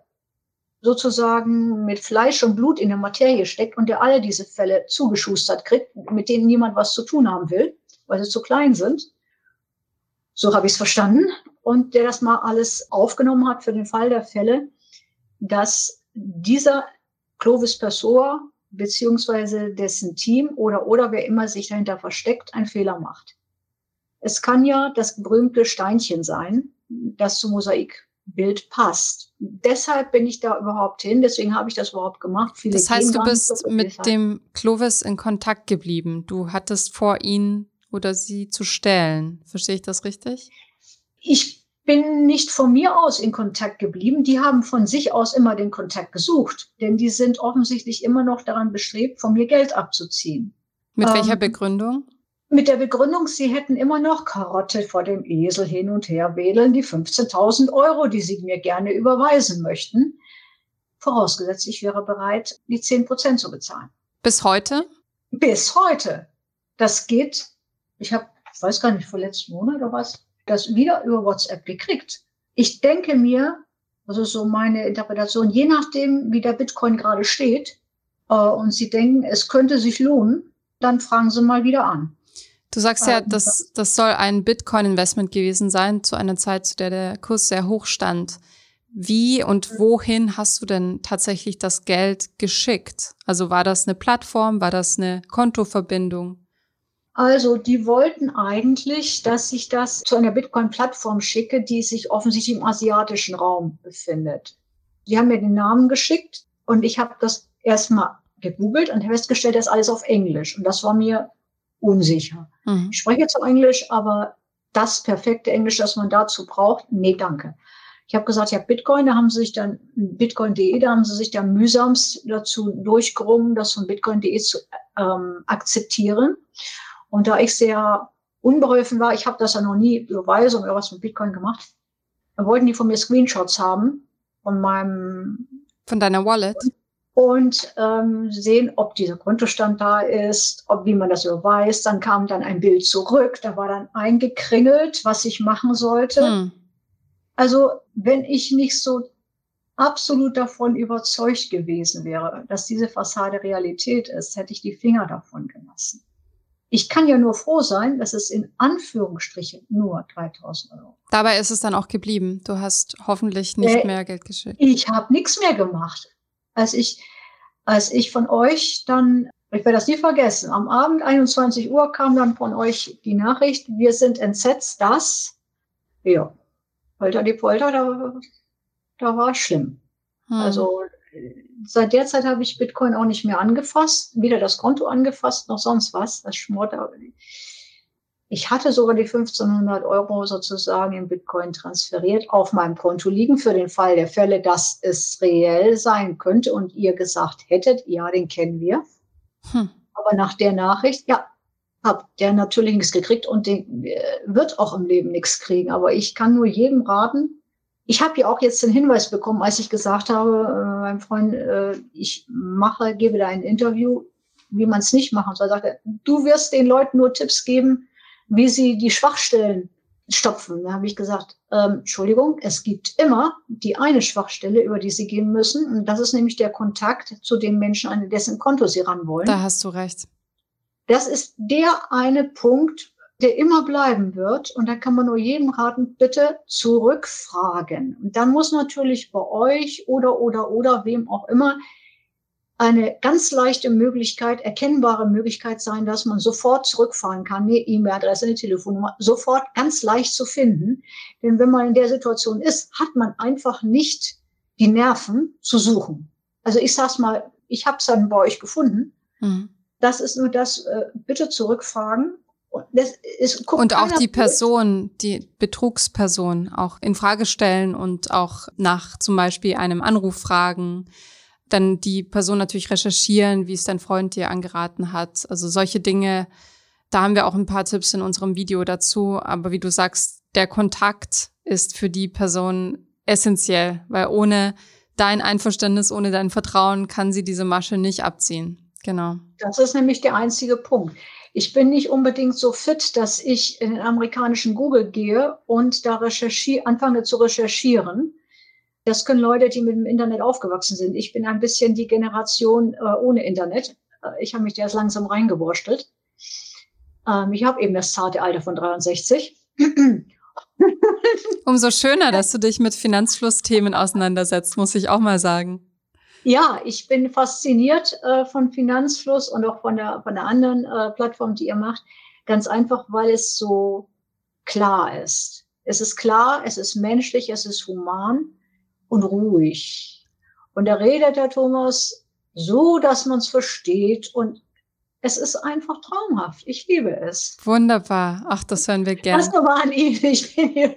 sozusagen mit Fleisch und Blut in der Materie steckt und der alle diese Fälle zugeschustert kriegt, mit denen niemand was zu tun haben will weil sie zu klein sind. So habe ich es verstanden. Und der das mal alles aufgenommen hat für den Fall der Fälle, dass dieser Clovis Pessoa beziehungsweise dessen Team oder, oder wer immer sich dahinter versteckt, einen Fehler macht. Es kann ja das berühmte Steinchen sein, das zum Mosaikbild passt. Deshalb bin ich da überhaupt hin, deswegen habe ich das überhaupt gemacht. Viele das heißt, du bist mit dem Clovis in Kontakt geblieben. Du hattest vor, ihn oder sie zu stellen. Verstehe ich das richtig? Ich bin nicht von mir aus in Kontakt geblieben. Die haben von sich aus immer den Kontakt gesucht, denn die sind offensichtlich immer noch daran bestrebt, von mir Geld abzuziehen. Mit ähm, welcher Begründung? Mit der Begründung, sie hätten immer noch Karotte vor dem Esel hin und her wedeln, die 15.000 Euro, die sie mir gerne überweisen möchten. Vorausgesetzt, ich wäre bereit, die 10 Prozent zu bezahlen. Bis heute? Bis heute. Das geht ich habe, ich weiß gar nicht, vor letzten Monat oder was, das wieder über WhatsApp gekriegt. Ich denke mir, also so meine Interpretation, je nachdem, wie der Bitcoin gerade steht, äh, und Sie denken, es könnte sich lohnen, dann fragen Sie mal wieder an. Du sagst ja, das, das soll ein Bitcoin-Investment gewesen sein, zu einer Zeit, zu der der Kurs sehr hoch stand. Wie und wohin hast du denn tatsächlich das Geld geschickt? Also war das eine Plattform, war das eine Kontoverbindung? Also die wollten eigentlich, dass ich das zu einer Bitcoin-Plattform schicke, die sich offensichtlich im asiatischen Raum befindet. Die haben mir den Namen geschickt und ich habe das erstmal gegoogelt und festgestellt, das ist alles auf Englisch. Und das war mir unsicher. Mhm. Ich spreche zwar Englisch, aber das perfekte Englisch, das man dazu braucht, nee, danke. Ich habe gesagt, ja, Bitcoin, da haben sie sich dann, Bitcoin.de, da haben sie sich dann mühsamst dazu durchgerungen, das von Bitcoin.de zu ähm, akzeptieren. Und da ich sehr unbeholfen war, ich habe das ja noch nie Überweisung oder was mit Bitcoin gemacht, dann wollten die von mir Screenshots haben von meinem von deiner Wallet und ähm, sehen, ob dieser Kontostand da ist, ob wie man das überweist. Dann kam dann ein Bild zurück, da war dann eingekringelt, was ich machen sollte. Hm. Also wenn ich nicht so absolut davon überzeugt gewesen wäre, dass diese Fassade Realität ist, hätte ich die Finger davon gelassen. Ich kann ja nur froh sein, dass es in Anführungsstrichen nur 3000 Euro. Dabei ist es dann auch geblieben. Du hast hoffentlich nicht äh, mehr Geld geschickt. Ich habe nichts mehr gemacht. Als ich, als ich von euch dann Ich werde das nie vergessen. Am Abend 21 Uhr kam dann von euch die Nachricht, wir sind entsetzt, dass, ja, Polter die Polter, da, da war schlimm. Hm. Also seit der Zeit habe ich Bitcoin auch nicht mehr angefasst, weder das Konto angefasst noch sonst was. Das schmort. Ich hatte sogar die 1500 Euro sozusagen in Bitcoin transferiert auf meinem Konto liegen für den Fall der Fälle, dass es reell sein könnte und ihr gesagt hättet, ja, den kennen wir. Hm. Aber nach der Nachricht, ja, hat der natürlich nichts gekriegt und den, äh, wird auch im Leben nichts kriegen. Aber ich kann nur jedem raten, ich habe ja auch jetzt den Hinweis bekommen, als ich gesagt habe, äh, meinem Freund, äh, ich mache, gebe da ein Interview, wie man es nicht machen soll. Sagt er, du wirst den Leuten nur Tipps geben, wie sie die Schwachstellen stopfen. Da habe ich gesagt, ähm, Entschuldigung, es gibt immer die eine Schwachstelle, über die sie gehen müssen. Und das ist nämlich der Kontakt zu den Menschen, an dessen Konto sie ran wollen. Da hast du recht. Das ist der eine Punkt, der immer bleiben wird. Und da kann man nur jedem raten, bitte zurückfragen. Und dann muss natürlich bei euch oder, oder, oder wem auch immer eine ganz leichte Möglichkeit, erkennbare Möglichkeit sein, dass man sofort zurückfahren kann, eine E-Mail-Adresse, eine Telefonnummer, sofort ganz leicht zu finden. Denn wenn man in der Situation ist, hat man einfach nicht die Nerven zu suchen. Also ich sag's mal, ich habe es dann bei euch gefunden. Mhm. Das ist nur das, äh, bitte zurückfragen ist, und auch die Person, die Betrugsperson auch in Frage stellen und auch nach zum Beispiel einem Anruf fragen, dann die Person natürlich recherchieren, wie es dein Freund dir angeraten hat. Also solche Dinge, da haben wir auch ein paar Tipps in unserem Video dazu. Aber wie du sagst, der Kontakt ist für die Person essentiell, weil ohne dein Einverständnis, ohne dein Vertrauen kann sie diese Masche nicht abziehen. Genau. Das ist nämlich der einzige Punkt. Ich bin nicht unbedingt so fit, dass ich in den amerikanischen Google gehe und da recherchiere, anfange zu recherchieren. Das können Leute, die mit dem Internet aufgewachsen sind. Ich bin ein bisschen die Generation äh, ohne Internet. Äh, ich habe mich da erst langsam reingewurstelt. Ähm, ich habe eben das zarte Alter von 63. Umso schöner, dass du dich mit Finanzflussthemen auseinandersetzt, muss ich auch mal sagen. Ja, ich bin fasziniert äh, von Finanzfluss und auch von der, von der anderen äh, Plattform, die ihr macht. Ganz einfach, weil es so klar ist. Es ist klar, es ist menschlich, es ist human und ruhig. Und da redet der Thomas so, dass man es versteht und es ist einfach traumhaft. Ich liebe es. Wunderbar. Ach, das hören wir gerne. Das war an <laughs> ihn. Ich, bin hier.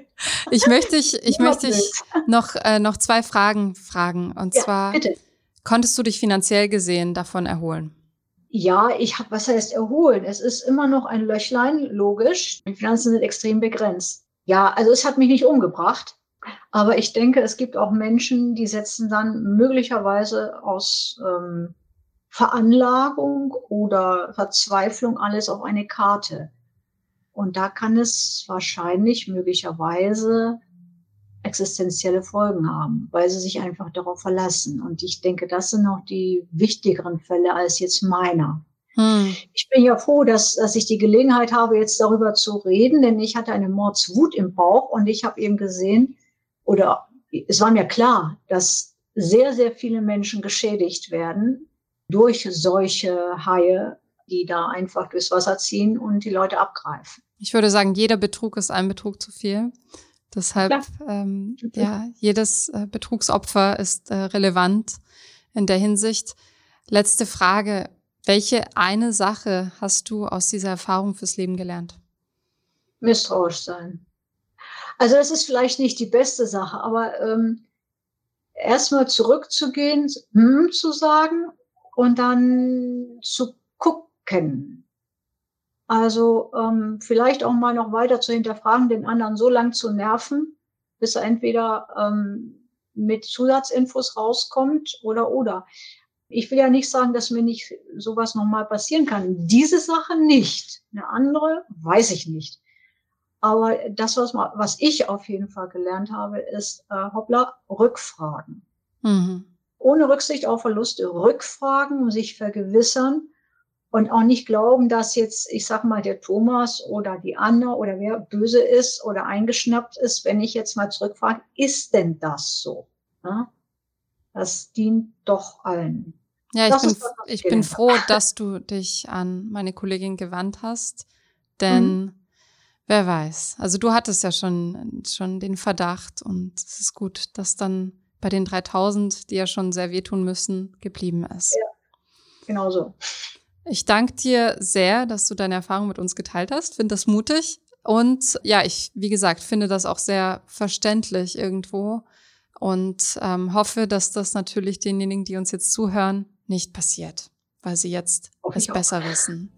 ich möchte dich, ich möchte dich noch, äh, noch zwei Fragen fragen. Und ja, zwar, bitte. Konntest du dich finanziell gesehen davon erholen? Ja, ich habe, was heißt erholen? Es ist immer noch ein Löchlein, logisch. Die Finanzen sind extrem begrenzt. Ja, also es hat mich nicht umgebracht. Aber ich denke, es gibt auch Menschen, die setzen dann möglicherweise aus ähm, Veranlagung oder Verzweiflung alles auf eine Karte. Und da kann es wahrscheinlich möglicherweise existenzielle Folgen haben, weil sie sich einfach darauf verlassen. Und ich denke, das sind noch die wichtigeren Fälle als jetzt meiner. Hm. Ich bin ja froh, dass, dass ich die Gelegenheit habe, jetzt darüber zu reden, denn ich hatte eine Mordswut im Bauch und ich habe eben gesehen, oder es war mir klar, dass sehr, sehr viele Menschen geschädigt werden durch solche Haie, die da einfach durchs Wasser ziehen und die Leute abgreifen. Ich würde sagen, jeder Betrug ist ein Betrug zu viel. Deshalb, ähm, ja, jedes äh, Betrugsopfer ist äh, relevant in der Hinsicht. Letzte Frage. Welche eine Sache hast du aus dieser Erfahrung fürs Leben gelernt? Misstrauisch sein. Also das ist vielleicht nicht die beste Sache, aber ähm, erstmal zurückzugehen, hm zu sagen und dann zu gucken. Also ähm, vielleicht auch mal noch weiter zu hinterfragen, den anderen so lang zu nerven, bis er entweder ähm, mit Zusatzinfos rauskommt oder oder. Ich will ja nicht sagen, dass mir nicht sowas nochmal passieren kann. Diese Sache nicht. Eine andere weiß ich nicht. Aber das, was, was ich auf jeden Fall gelernt habe, ist, äh, hoppla, Rückfragen. Mhm. Ohne Rücksicht auf Verluste, Rückfragen, sich vergewissern, und auch nicht glauben, dass jetzt, ich sag mal, der Thomas oder die Anna oder wer böse ist oder eingeschnappt ist, wenn ich jetzt mal zurückfrage, ist denn das so? Ja? Das dient doch allen. Ja, ich, bin, ich bin froh, dass du dich an meine Kollegin gewandt hast, denn mhm. wer weiß. Also du hattest ja schon, schon den Verdacht und es ist gut, dass dann bei den 3000, die ja schon sehr wehtun müssen, geblieben ist. Ja, genau so. Ich danke dir sehr, dass du deine Erfahrung mit uns geteilt hast. Finde das mutig. Und ja, ich, wie gesagt, finde das auch sehr verständlich irgendwo und ähm, hoffe, dass das natürlich denjenigen, die uns jetzt zuhören, nicht passiert, weil sie jetzt oh, es besser auch. wissen.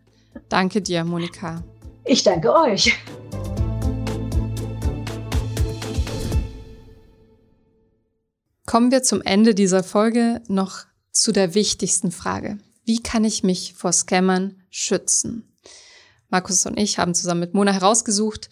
Danke dir, Monika. Ich danke euch. Kommen wir zum Ende dieser Folge noch zu der wichtigsten Frage. Wie kann ich mich vor Scammern schützen? Markus und ich haben zusammen mit Mona herausgesucht,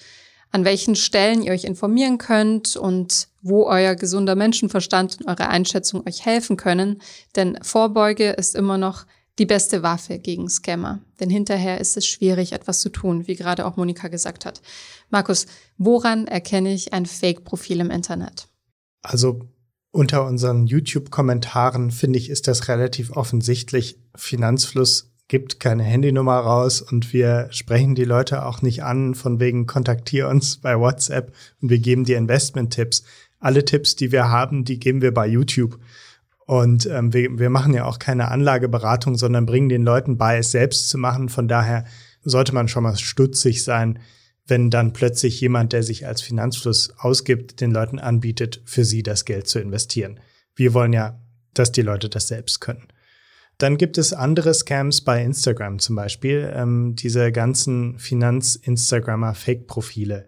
an welchen Stellen ihr euch informieren könnt und wo euer gesunder Menschenverstand und eure Einschätzung euch helfen können. Denn Vorbeuge ist immer noch die beste Waffe gegen Scammer. Denn hinterher ist es schwierig, etwas zu tun, wie gerade auch Monika gesagt hat. Markus, woran erkenne ich ein Fake-Profil im Internet? Also unter unseren YouTube-Kommentaren finde ich, ist das relativ offensichtlich. Finanzfluss gibt keine Handynummer raus und wir sprechen die Leute auch nicht an, von wegen kontaktier uns bei WhatsApp und wir geben dir Investment-Tipps. Alle Tipps, die wir haben, die geben wir bei YouTube. Und ähm, wir, wir machen ja auch keine Anlageberatung, sondern bringen den Leuten bei, es selbst zu machen. Von daher sollte man schon mal stutzig sein, wenn dann plötzlich jemand, der sich als Finanzfluss ausgibt, den Leuten anbietet, für sie das Geld zu investieren. Wir wollen ja, dass die Leute das selbst können. Dann gibt es andere Scams bei Instagram zum Beispiel, ähm, diese ganzen Finanz-Instagrammer-Fake-Profile.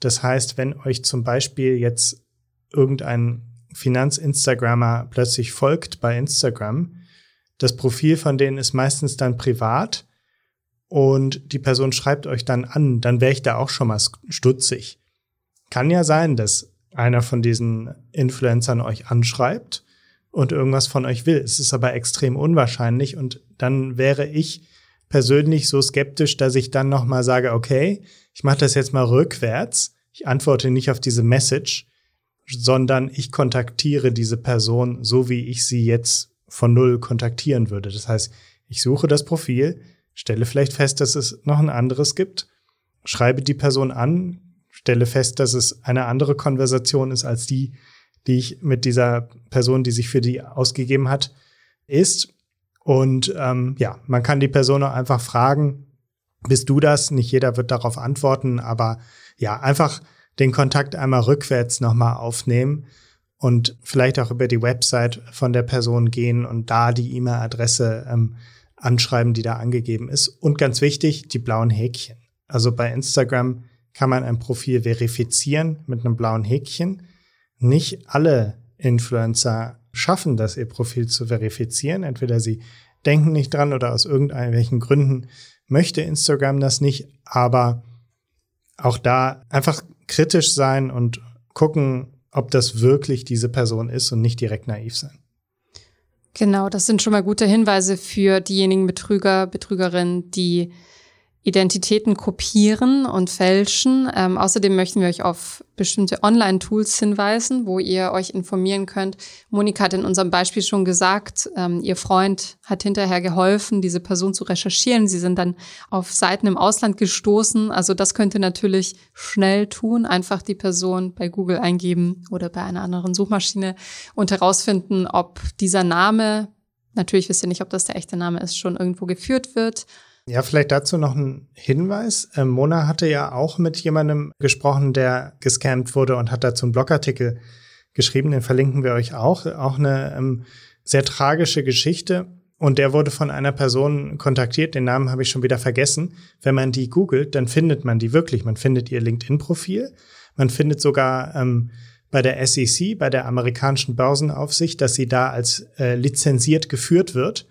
Das heißt, wenn euch zum Beispiel jetzt irgendein Finanz-Instagrammer plötzlich folgt bei Instagram, das Profil von denen ist meistens dann privat und die Person schreibt euch dann an, dann wäre ich da auch schon mal stutzig. Kann ja sein, dass einer von diesen Influencern euch anschreibt und irgendwas von euch will. Es ist aber extrem unwahrscheinlich und dann wäre ich persönlich so skeptisch, dass ich dann nochmal sage, okay, ich mache das jetzt mal rückwärts. Ich antworte nicht auf diese Message, sondern ich kontaktiere diese Person so, wie ich sie jetzt von null kontaktieren würde. Das heißt, ich suche das Profil, stelle vielleicht fest, dass es noch ein anderes gibt, schreibe die Person an, stelle fest, dass es eine andere Konversation ist als die, die ich mit dieser Person, die sich für die ausgegeben hat, ist. Und ähm, ja, man kann die Person auch einfach fragen, bist du das? Nicht jeder wird darauf antworten, aber ja, einfach den Kontakt einmal rückwärts nochmal aufnehmen und vielleicht auch über die Website von der Person gehen und da die E-Mail-Adresse ähm, anschreiben, die da angegeben ist. Und ganz wichtig, die blauen Häkchen. Also bei Instagram kann man ein Profil verifizieren mit einem blauen Häkchen nicht alle Influencer schaffen das, ihr Profil zu verifizieren. Entweder sie denken nicht dran oder aus irgendwelchen Gründen möchte Instagram das nicht. Aber auch da einfach kritisch sein und gucken, ob das wirklich diese Person ist und nicht direkt naiv sein. Genau, das sind schon mal gute Hinweise für diejenigen Betrüger, Betrügerinnen, die Identitäten kopieren und fälschen. Ähm, außerdem möchten wir euch auf bestimmte Online-Tools hinweisen, wo ihr euch informieren könnt. Monika hat in unserem Beispiel schon gesagt, ähm, ihr Freund hat hinterher geholfen, diese Person zu recherchieren. Sie sind dann auf Seiten im Ausland gestoßen. Also das könnt ihr natürlich schnell tun. Einfach die Person bei Google eingeben oder bei einer anderen Suchmaschine und herausfinden, ob dieser Name, natürlich wisst ihr nicht, ob das der echte Name ist, schon irgendwo geführt wird ja, vielleicht dazu noch ein Hinweis. Ähm, Mona hatte ja auch mit jemandem gesprochen, der gescammt wurde und hat dazu einen Blogartikel geschrieben, den verlinken wir euch auch. Auch eine ähm, sehr tragische Geschichte. Und der wurde von einer Person kontaktiert, den Namen habe ich schon wieder vergessen. Wenn man die googelt, dann findet man die wirklich. Man findet ihr LinkedIn-Profil. Man findet sogar ähm, bei der SEC, bei der amerikanischen Börsenaufsicht, dass sie da als äh, lizenziert geführt wird.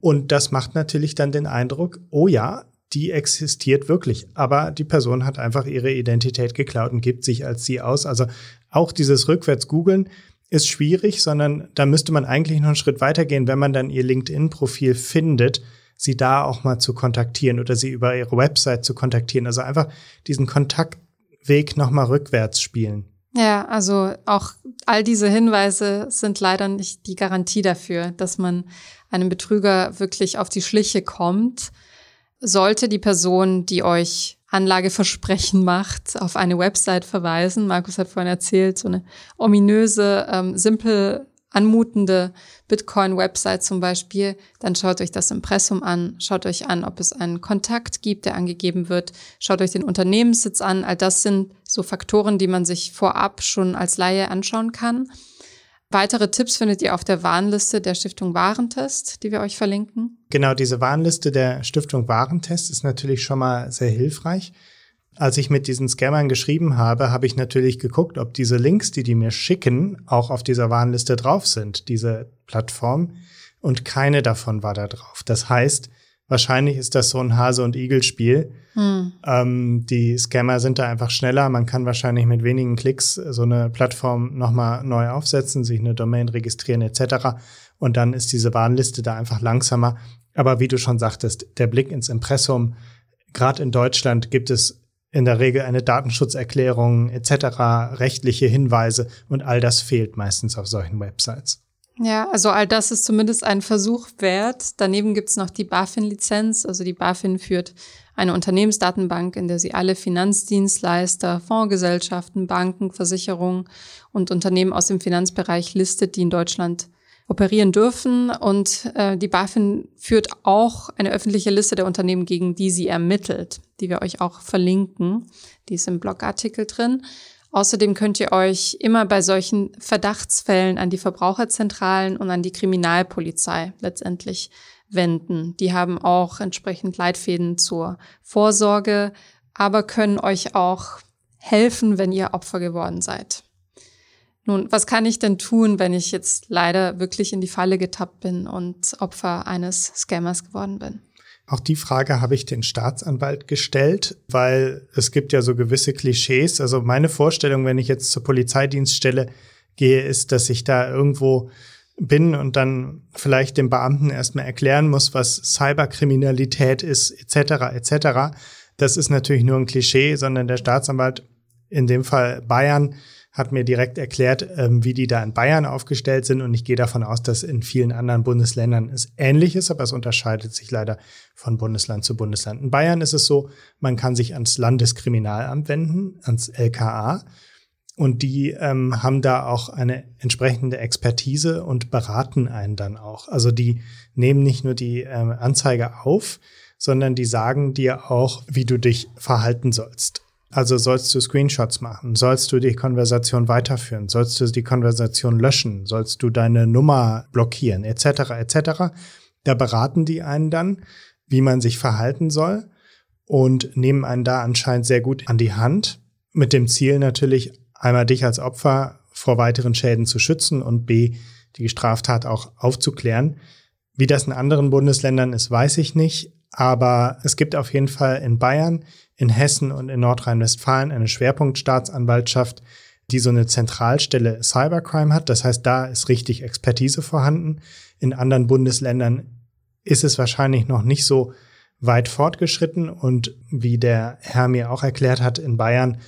Und das macht natürlich dann den Eindruck, oh ja, die existiert wirklich. Aber die Person hat einfach ihre Identität geklaut und gibt sich als sie aus. Also auch dieses rückwärts googeln ist schwierig, sondern da müsste man eigentlich noch einen Schritt weitergehen, wenn man dann ihr LinkedIn-Profil findet, sie da auch mal zu kontaktieren oder sie über ihre Website zu kontaktieren. Also einfach diesen Kontaktweg nochmal rückwärts spielen. Ja, also auch all diese Hinweise sind leider nicht die Garantie dafür, dass man einem Betrüger wirklich auf die Schliche kommt. Sollte die Person, die euch Anlageversprechen macht, auf eine Website verweisen. Markus hat vorhin erzählt, so eine ominöse, ähm, simpel anmutende Bitcoin-Website zum Beispiel, dann schaut euch das Impressum an, schaut euch an, ob es einen Kontakt gibt, der angegeben wird, schaut euch den Unternehmenssitz an. All das sind so Faktoren, die man sich vorab schon als Laie anschauen kann. Weitere Tipps findet ihr auf der Warnliste der Stiftung Warentest, die wir euch verlinken. Genau, diese Warnliste der Stiftung Warentest ist natürlich schon mal sehr hilfreich. Als ich mit diesen Scammern geschrieben habe, habe ich natürlich geguckt, ob diese Links, die die mir schicken, auch auf dieser Warnliste drauf sind, diese Plattform. Und keine davon war da drauf. Das heißt, wahrscheinlich ist das so ein Hase- und Igel-Spiel. Hm. Ähm, die Scammer sind da einfach schneller. Man kann wahrscheinlich mit wenigen Klicks so eine Plattform nochmal neu aufsetzen, sich eine Domain registrieren etc. Und dann ist diese Warnliste da einfach langsamer. Aber wie du schon sagtest, der Blick ins Impressum, gerade in Deutschland gibt es in der Regel eine Datenschutzerklärung etc., rechtliche Hinweise und all das fehlt meistens auf solchen Websites. Ja, also all das ist zumindest ein Versuch wert. Daneben gibt's noch die BaFin-Lizenz. Also die BaFin führt eine Unternehmensdatenbank, in der sie alle Finanzdienstleister, Fondsgesellschaften, Banken, Versicherungen und Unternehmen aus dem Finanzbereich listet, die in Deutschland operieren dürfen. Und äh, die BaFin führt auch eine öffentliche Liste der Unternehmen, gegen die sie ermittelt, die wir euch auch verlinken. Die ist im Blogartikel drin. Außerdem könnt ihr euch immer bei solchen Verdachtsfällen an die Verbraucherzentralen und an die Kriminalpolizei letztendlich wenden. Die haben auch entsprechend Leitfäden zur Vorsorge, aber können euch auch helfen, wenn ihr Opfer geworden seid. Nun, was kann ich denn tun, wenn ich jetzt leider wirklich in die Falle getappt bin und Opfer eines Scammers geworden bin? Auch die Frage habe ich den Staatsanwalt gestellt, weil es gibt ja so gewisse Klischees. Also meine Vorstellung, wenn ich jetzt zur Polizeidienststelle gehe, ist, dass ich da irgendwo bin und dann vielleicht dem Beamten erstmal erklären muss, was Cyberkriminalität ist, etc., etc. Das ist natürlich nur ein Klischee, sondern der Staatsanwalt, in dem Fall Bayern, hat mir direkt erklärt, ähm, wie die da in Bayern aufgestellt sind. Und ich gehe davon aus, dass in vielen anderen Bundesländern es ähnlich ist, aber es unterscheidet sich leider von Bundesland zu Bundesland. In Bayern ist es so, man kann sich ans Landeskriminalamt wenden, ans LKA. Und die ähm, haben da auch eine entsprechende Expertise und beraten einen dann auch. Also die nehmen nicht nur die ähm, Anzeige auf, sondern die sagen dir auch, wie du dich verhalten sollst. Also sollst du Screenshots machen, sollst du die Konversation weiterführen, sollst du die Konversation löschen, sollst du deine Nummer blockieren, etc. etc. Da beraten die einen dann, wie man sich verhalten soll und nehmen einen da anscheinend sehr gut an die Hand, mit dem Ziel natürlich einmal dich als Opfer vor weiteren Schäden zu schützen und b die Straftat auch aufzuklären. Wie das in anderen Bundesländern ist, weiß ich nicht, aber es gibt auf jeden Fall in Bayern in Hessen und in Nordrhein-Westfalen eine Schwerpunktstaatsanwaltschaft, die so eine Zentralstelle Cybercrime hat. Das heißt, da ist richtig Expertise vorhanden. In anderen Bundesländern ist es wahrscheinlich noch nicht so weit fortgeschritten. Und wie der Herr mir auch erklärt hat, in Bayern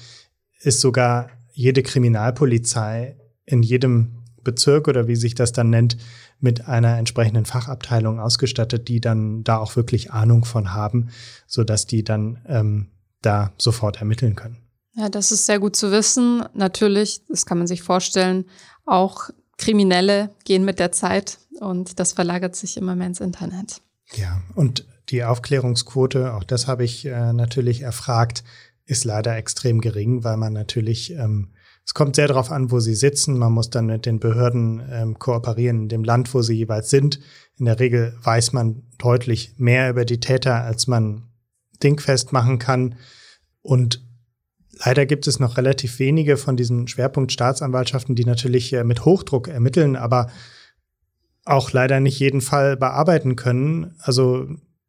ist sogar jede Kriminalpolizei in jedem Bezirk oder wie sich das dann nennt, mit einer entsprechenden Fachabteilung ausgestattet, die dann da auch wirklich Ahnung von haben, so dass die dann ähm, da sofort ermitteln können. Ja, das ist sehr gut zu wissen. Natürlich, das kann man sich vorstellen, auch Kriminelle gehen mit der Zeit und das verlagert sich immer mehr ins Internet. Ja, und die Aufklärungsquote, auch das habe ich äh, natürlich erfragt, ist leider extrem gering, weil man natürlich, ähm, es kommt sehr darauf an, wo sie sitzen. Man muss dann mit den Behörden ähm, kooperieren in dem Land, wo sie jeweils sind. In der Regel weiß man deutlich mehr über die Täter, als man dingfest machen kann. Und leider gibt es noch relativ wenige von diesen Schwerpunktstaatsanwaltschaften, die natürlich äh, mit Hochdruck ermitteln, aber auch leider nicht jeden Fall bearbeiten können. Also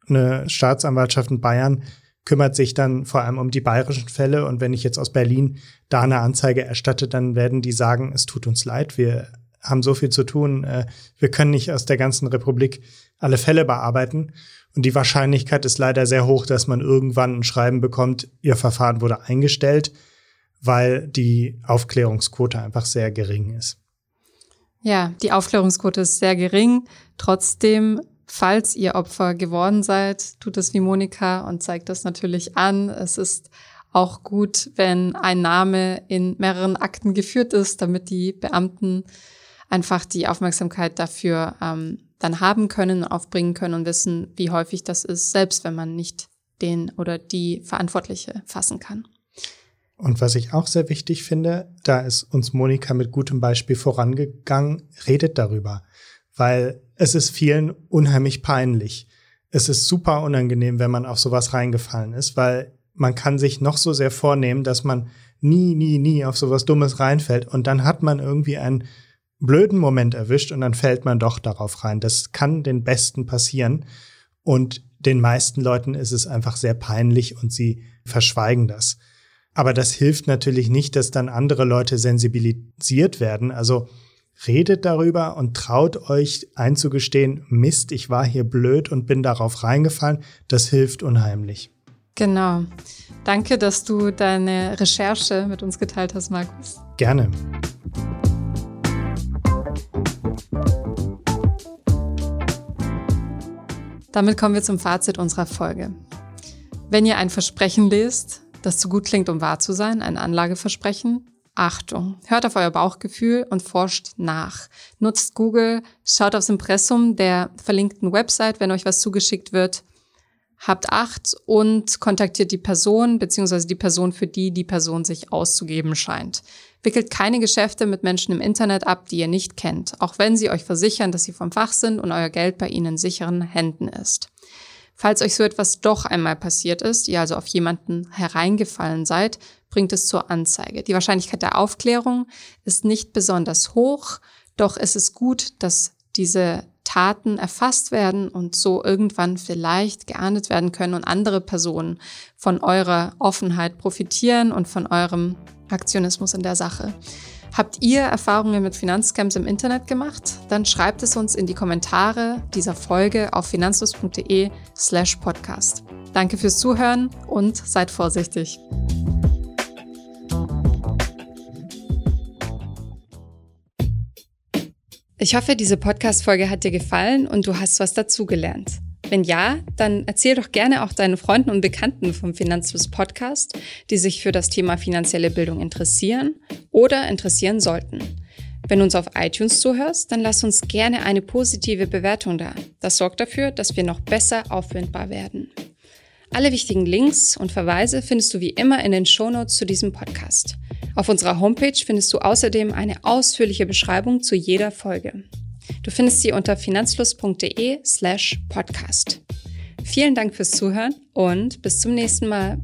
eine Staatsanwaltschaft in Bayern kümmert sich dann vor allem um die bayerischen Fälle. Und wenn ich jetzt aus Berlin da eine Anzeige erstatte, dann werden die sagen, es tut uns leid, wir haben so viel zu tun, äh, wir können nicht aus der ganzen Republik alle Fälle bearbeiten. Und die Wahrscheinlichkeit ist leider sehr hoch, dass man irgendwann ein Schreiben bekommt, Ihr Verfahren wurde eingestellt, weil die Aufklärungsquote einfach sehr gering ist. Ja, die Aufklärungsquote ist sehr gering. Trotzdem, falls ihr Opfer geworden seid, tut es wie Monika und zeigt das natürlich an. Es ist auch gut, wenn ein Name in mehreren Akten geführt ist, damit die Beamten einfach die Aufmerksamkeit dafür ähm, dann haben können, aufbringen können und wissen, wie häufig das ist, selbst wenn man nicht den oder die Verantwortliche fassen kann. Und was ich auch sehr wichtig finde, da ist uns Monika mit gutem Beispiel vorangegangen, redet darüber, weil es ist vielen unheimlich peinlich. Es ist super unangenehm, wenn man auf sowas reingefallen ist, weil man kann sich noch so sehr vornehmen, dass man nie, nie, nie auf sowas Dummes reinfällt und dann hat man irgendwie einen blöden Moment erwischt und dann fällt man doch darauf rein. Das kann den Besten passieren und den meisten Leuten ist es einfach sehr peinlich und sie verschweigen das. Aber das hilft natürlich nicht, dass dann andere Leute sensibilisiert werden. Also redet darüber und traut euch einzugestehen, Mist, ich war hier blöd und bin darauf reingefallen. Das hilft unheimlich. Genau. Danke, dass du deine Recherche mit uns geteilt hast, Markus. Gerne. Damit kommen wir zum Fazit unserer Folge. Wenn ihr ein Versprechen lest, das zu gut klingt, um wahr zu sein, ein Anlageversprechen, Achtung, hört auf euer Bauchgefühl und forscht nach. Nutzt Google, schaut aufs Impressum der verlinkten Website, wenn euch was zugeschickt wird habt Acht und kontaktiert die Person bzw. die Person, für die die Person sich auszugeben scheint. Wickelt keine Geschäfte mit Menschen im Internet ab, die ihr nicht kennt, auch wenn sie euch versichern, dass sie vom Fach sind und euer Geld bei ihnen in sicheren Händen ist. Falls euch so etwas doch einmal passiert ist, ihr also auf jemanden hereingefallen seid, bringt es zur Anzeige. Die Wahrscheinlichkeit der Aufklärung ist nicht besonders hoch, doch es ist gut, dass diese Taten erfasst werden und so irgendwann vielleicht geahndet werden können und andere Personen von eurer Offenheit profitieren und von eurem Aktionismus in der Sache. Habt ihr Erfahrungen mit Finanzscams im Internet gemacht? Dann schreibt es uns in die Kommentare dieser Folge auf finanzlos.de slash podcast. Danke fürs Zuhören und seid vorsichtig. Ich hoffe, diese Podcast-Folge hat dir gefallen und du hast was dazugelernt. Wenn ja, dann erzähl doch gerne auch deinen Freunden und Bekannten vom Finanzfluss Podcast, die sich für das Thema finanzielle Bildung interessieren oder interessieren sollten. Wenn du uns auf iTunes zuhörst, dann lass uns gerne eine positive Bewertung da. Das sorgt dafür, dass wir noch besser auffindbar werden. Alle wichtigen Links und Verweise findest du wie immer in den Shownotes zu diesem Podcast. Auf unserer Homepage findest du außerdem eine ausführliche Beschreibung zu jeder Folge. Du findest sie unter finanzfluss.de slash podcast. Vielen Dank fürs Zuhören und bis zum nächsten Mal.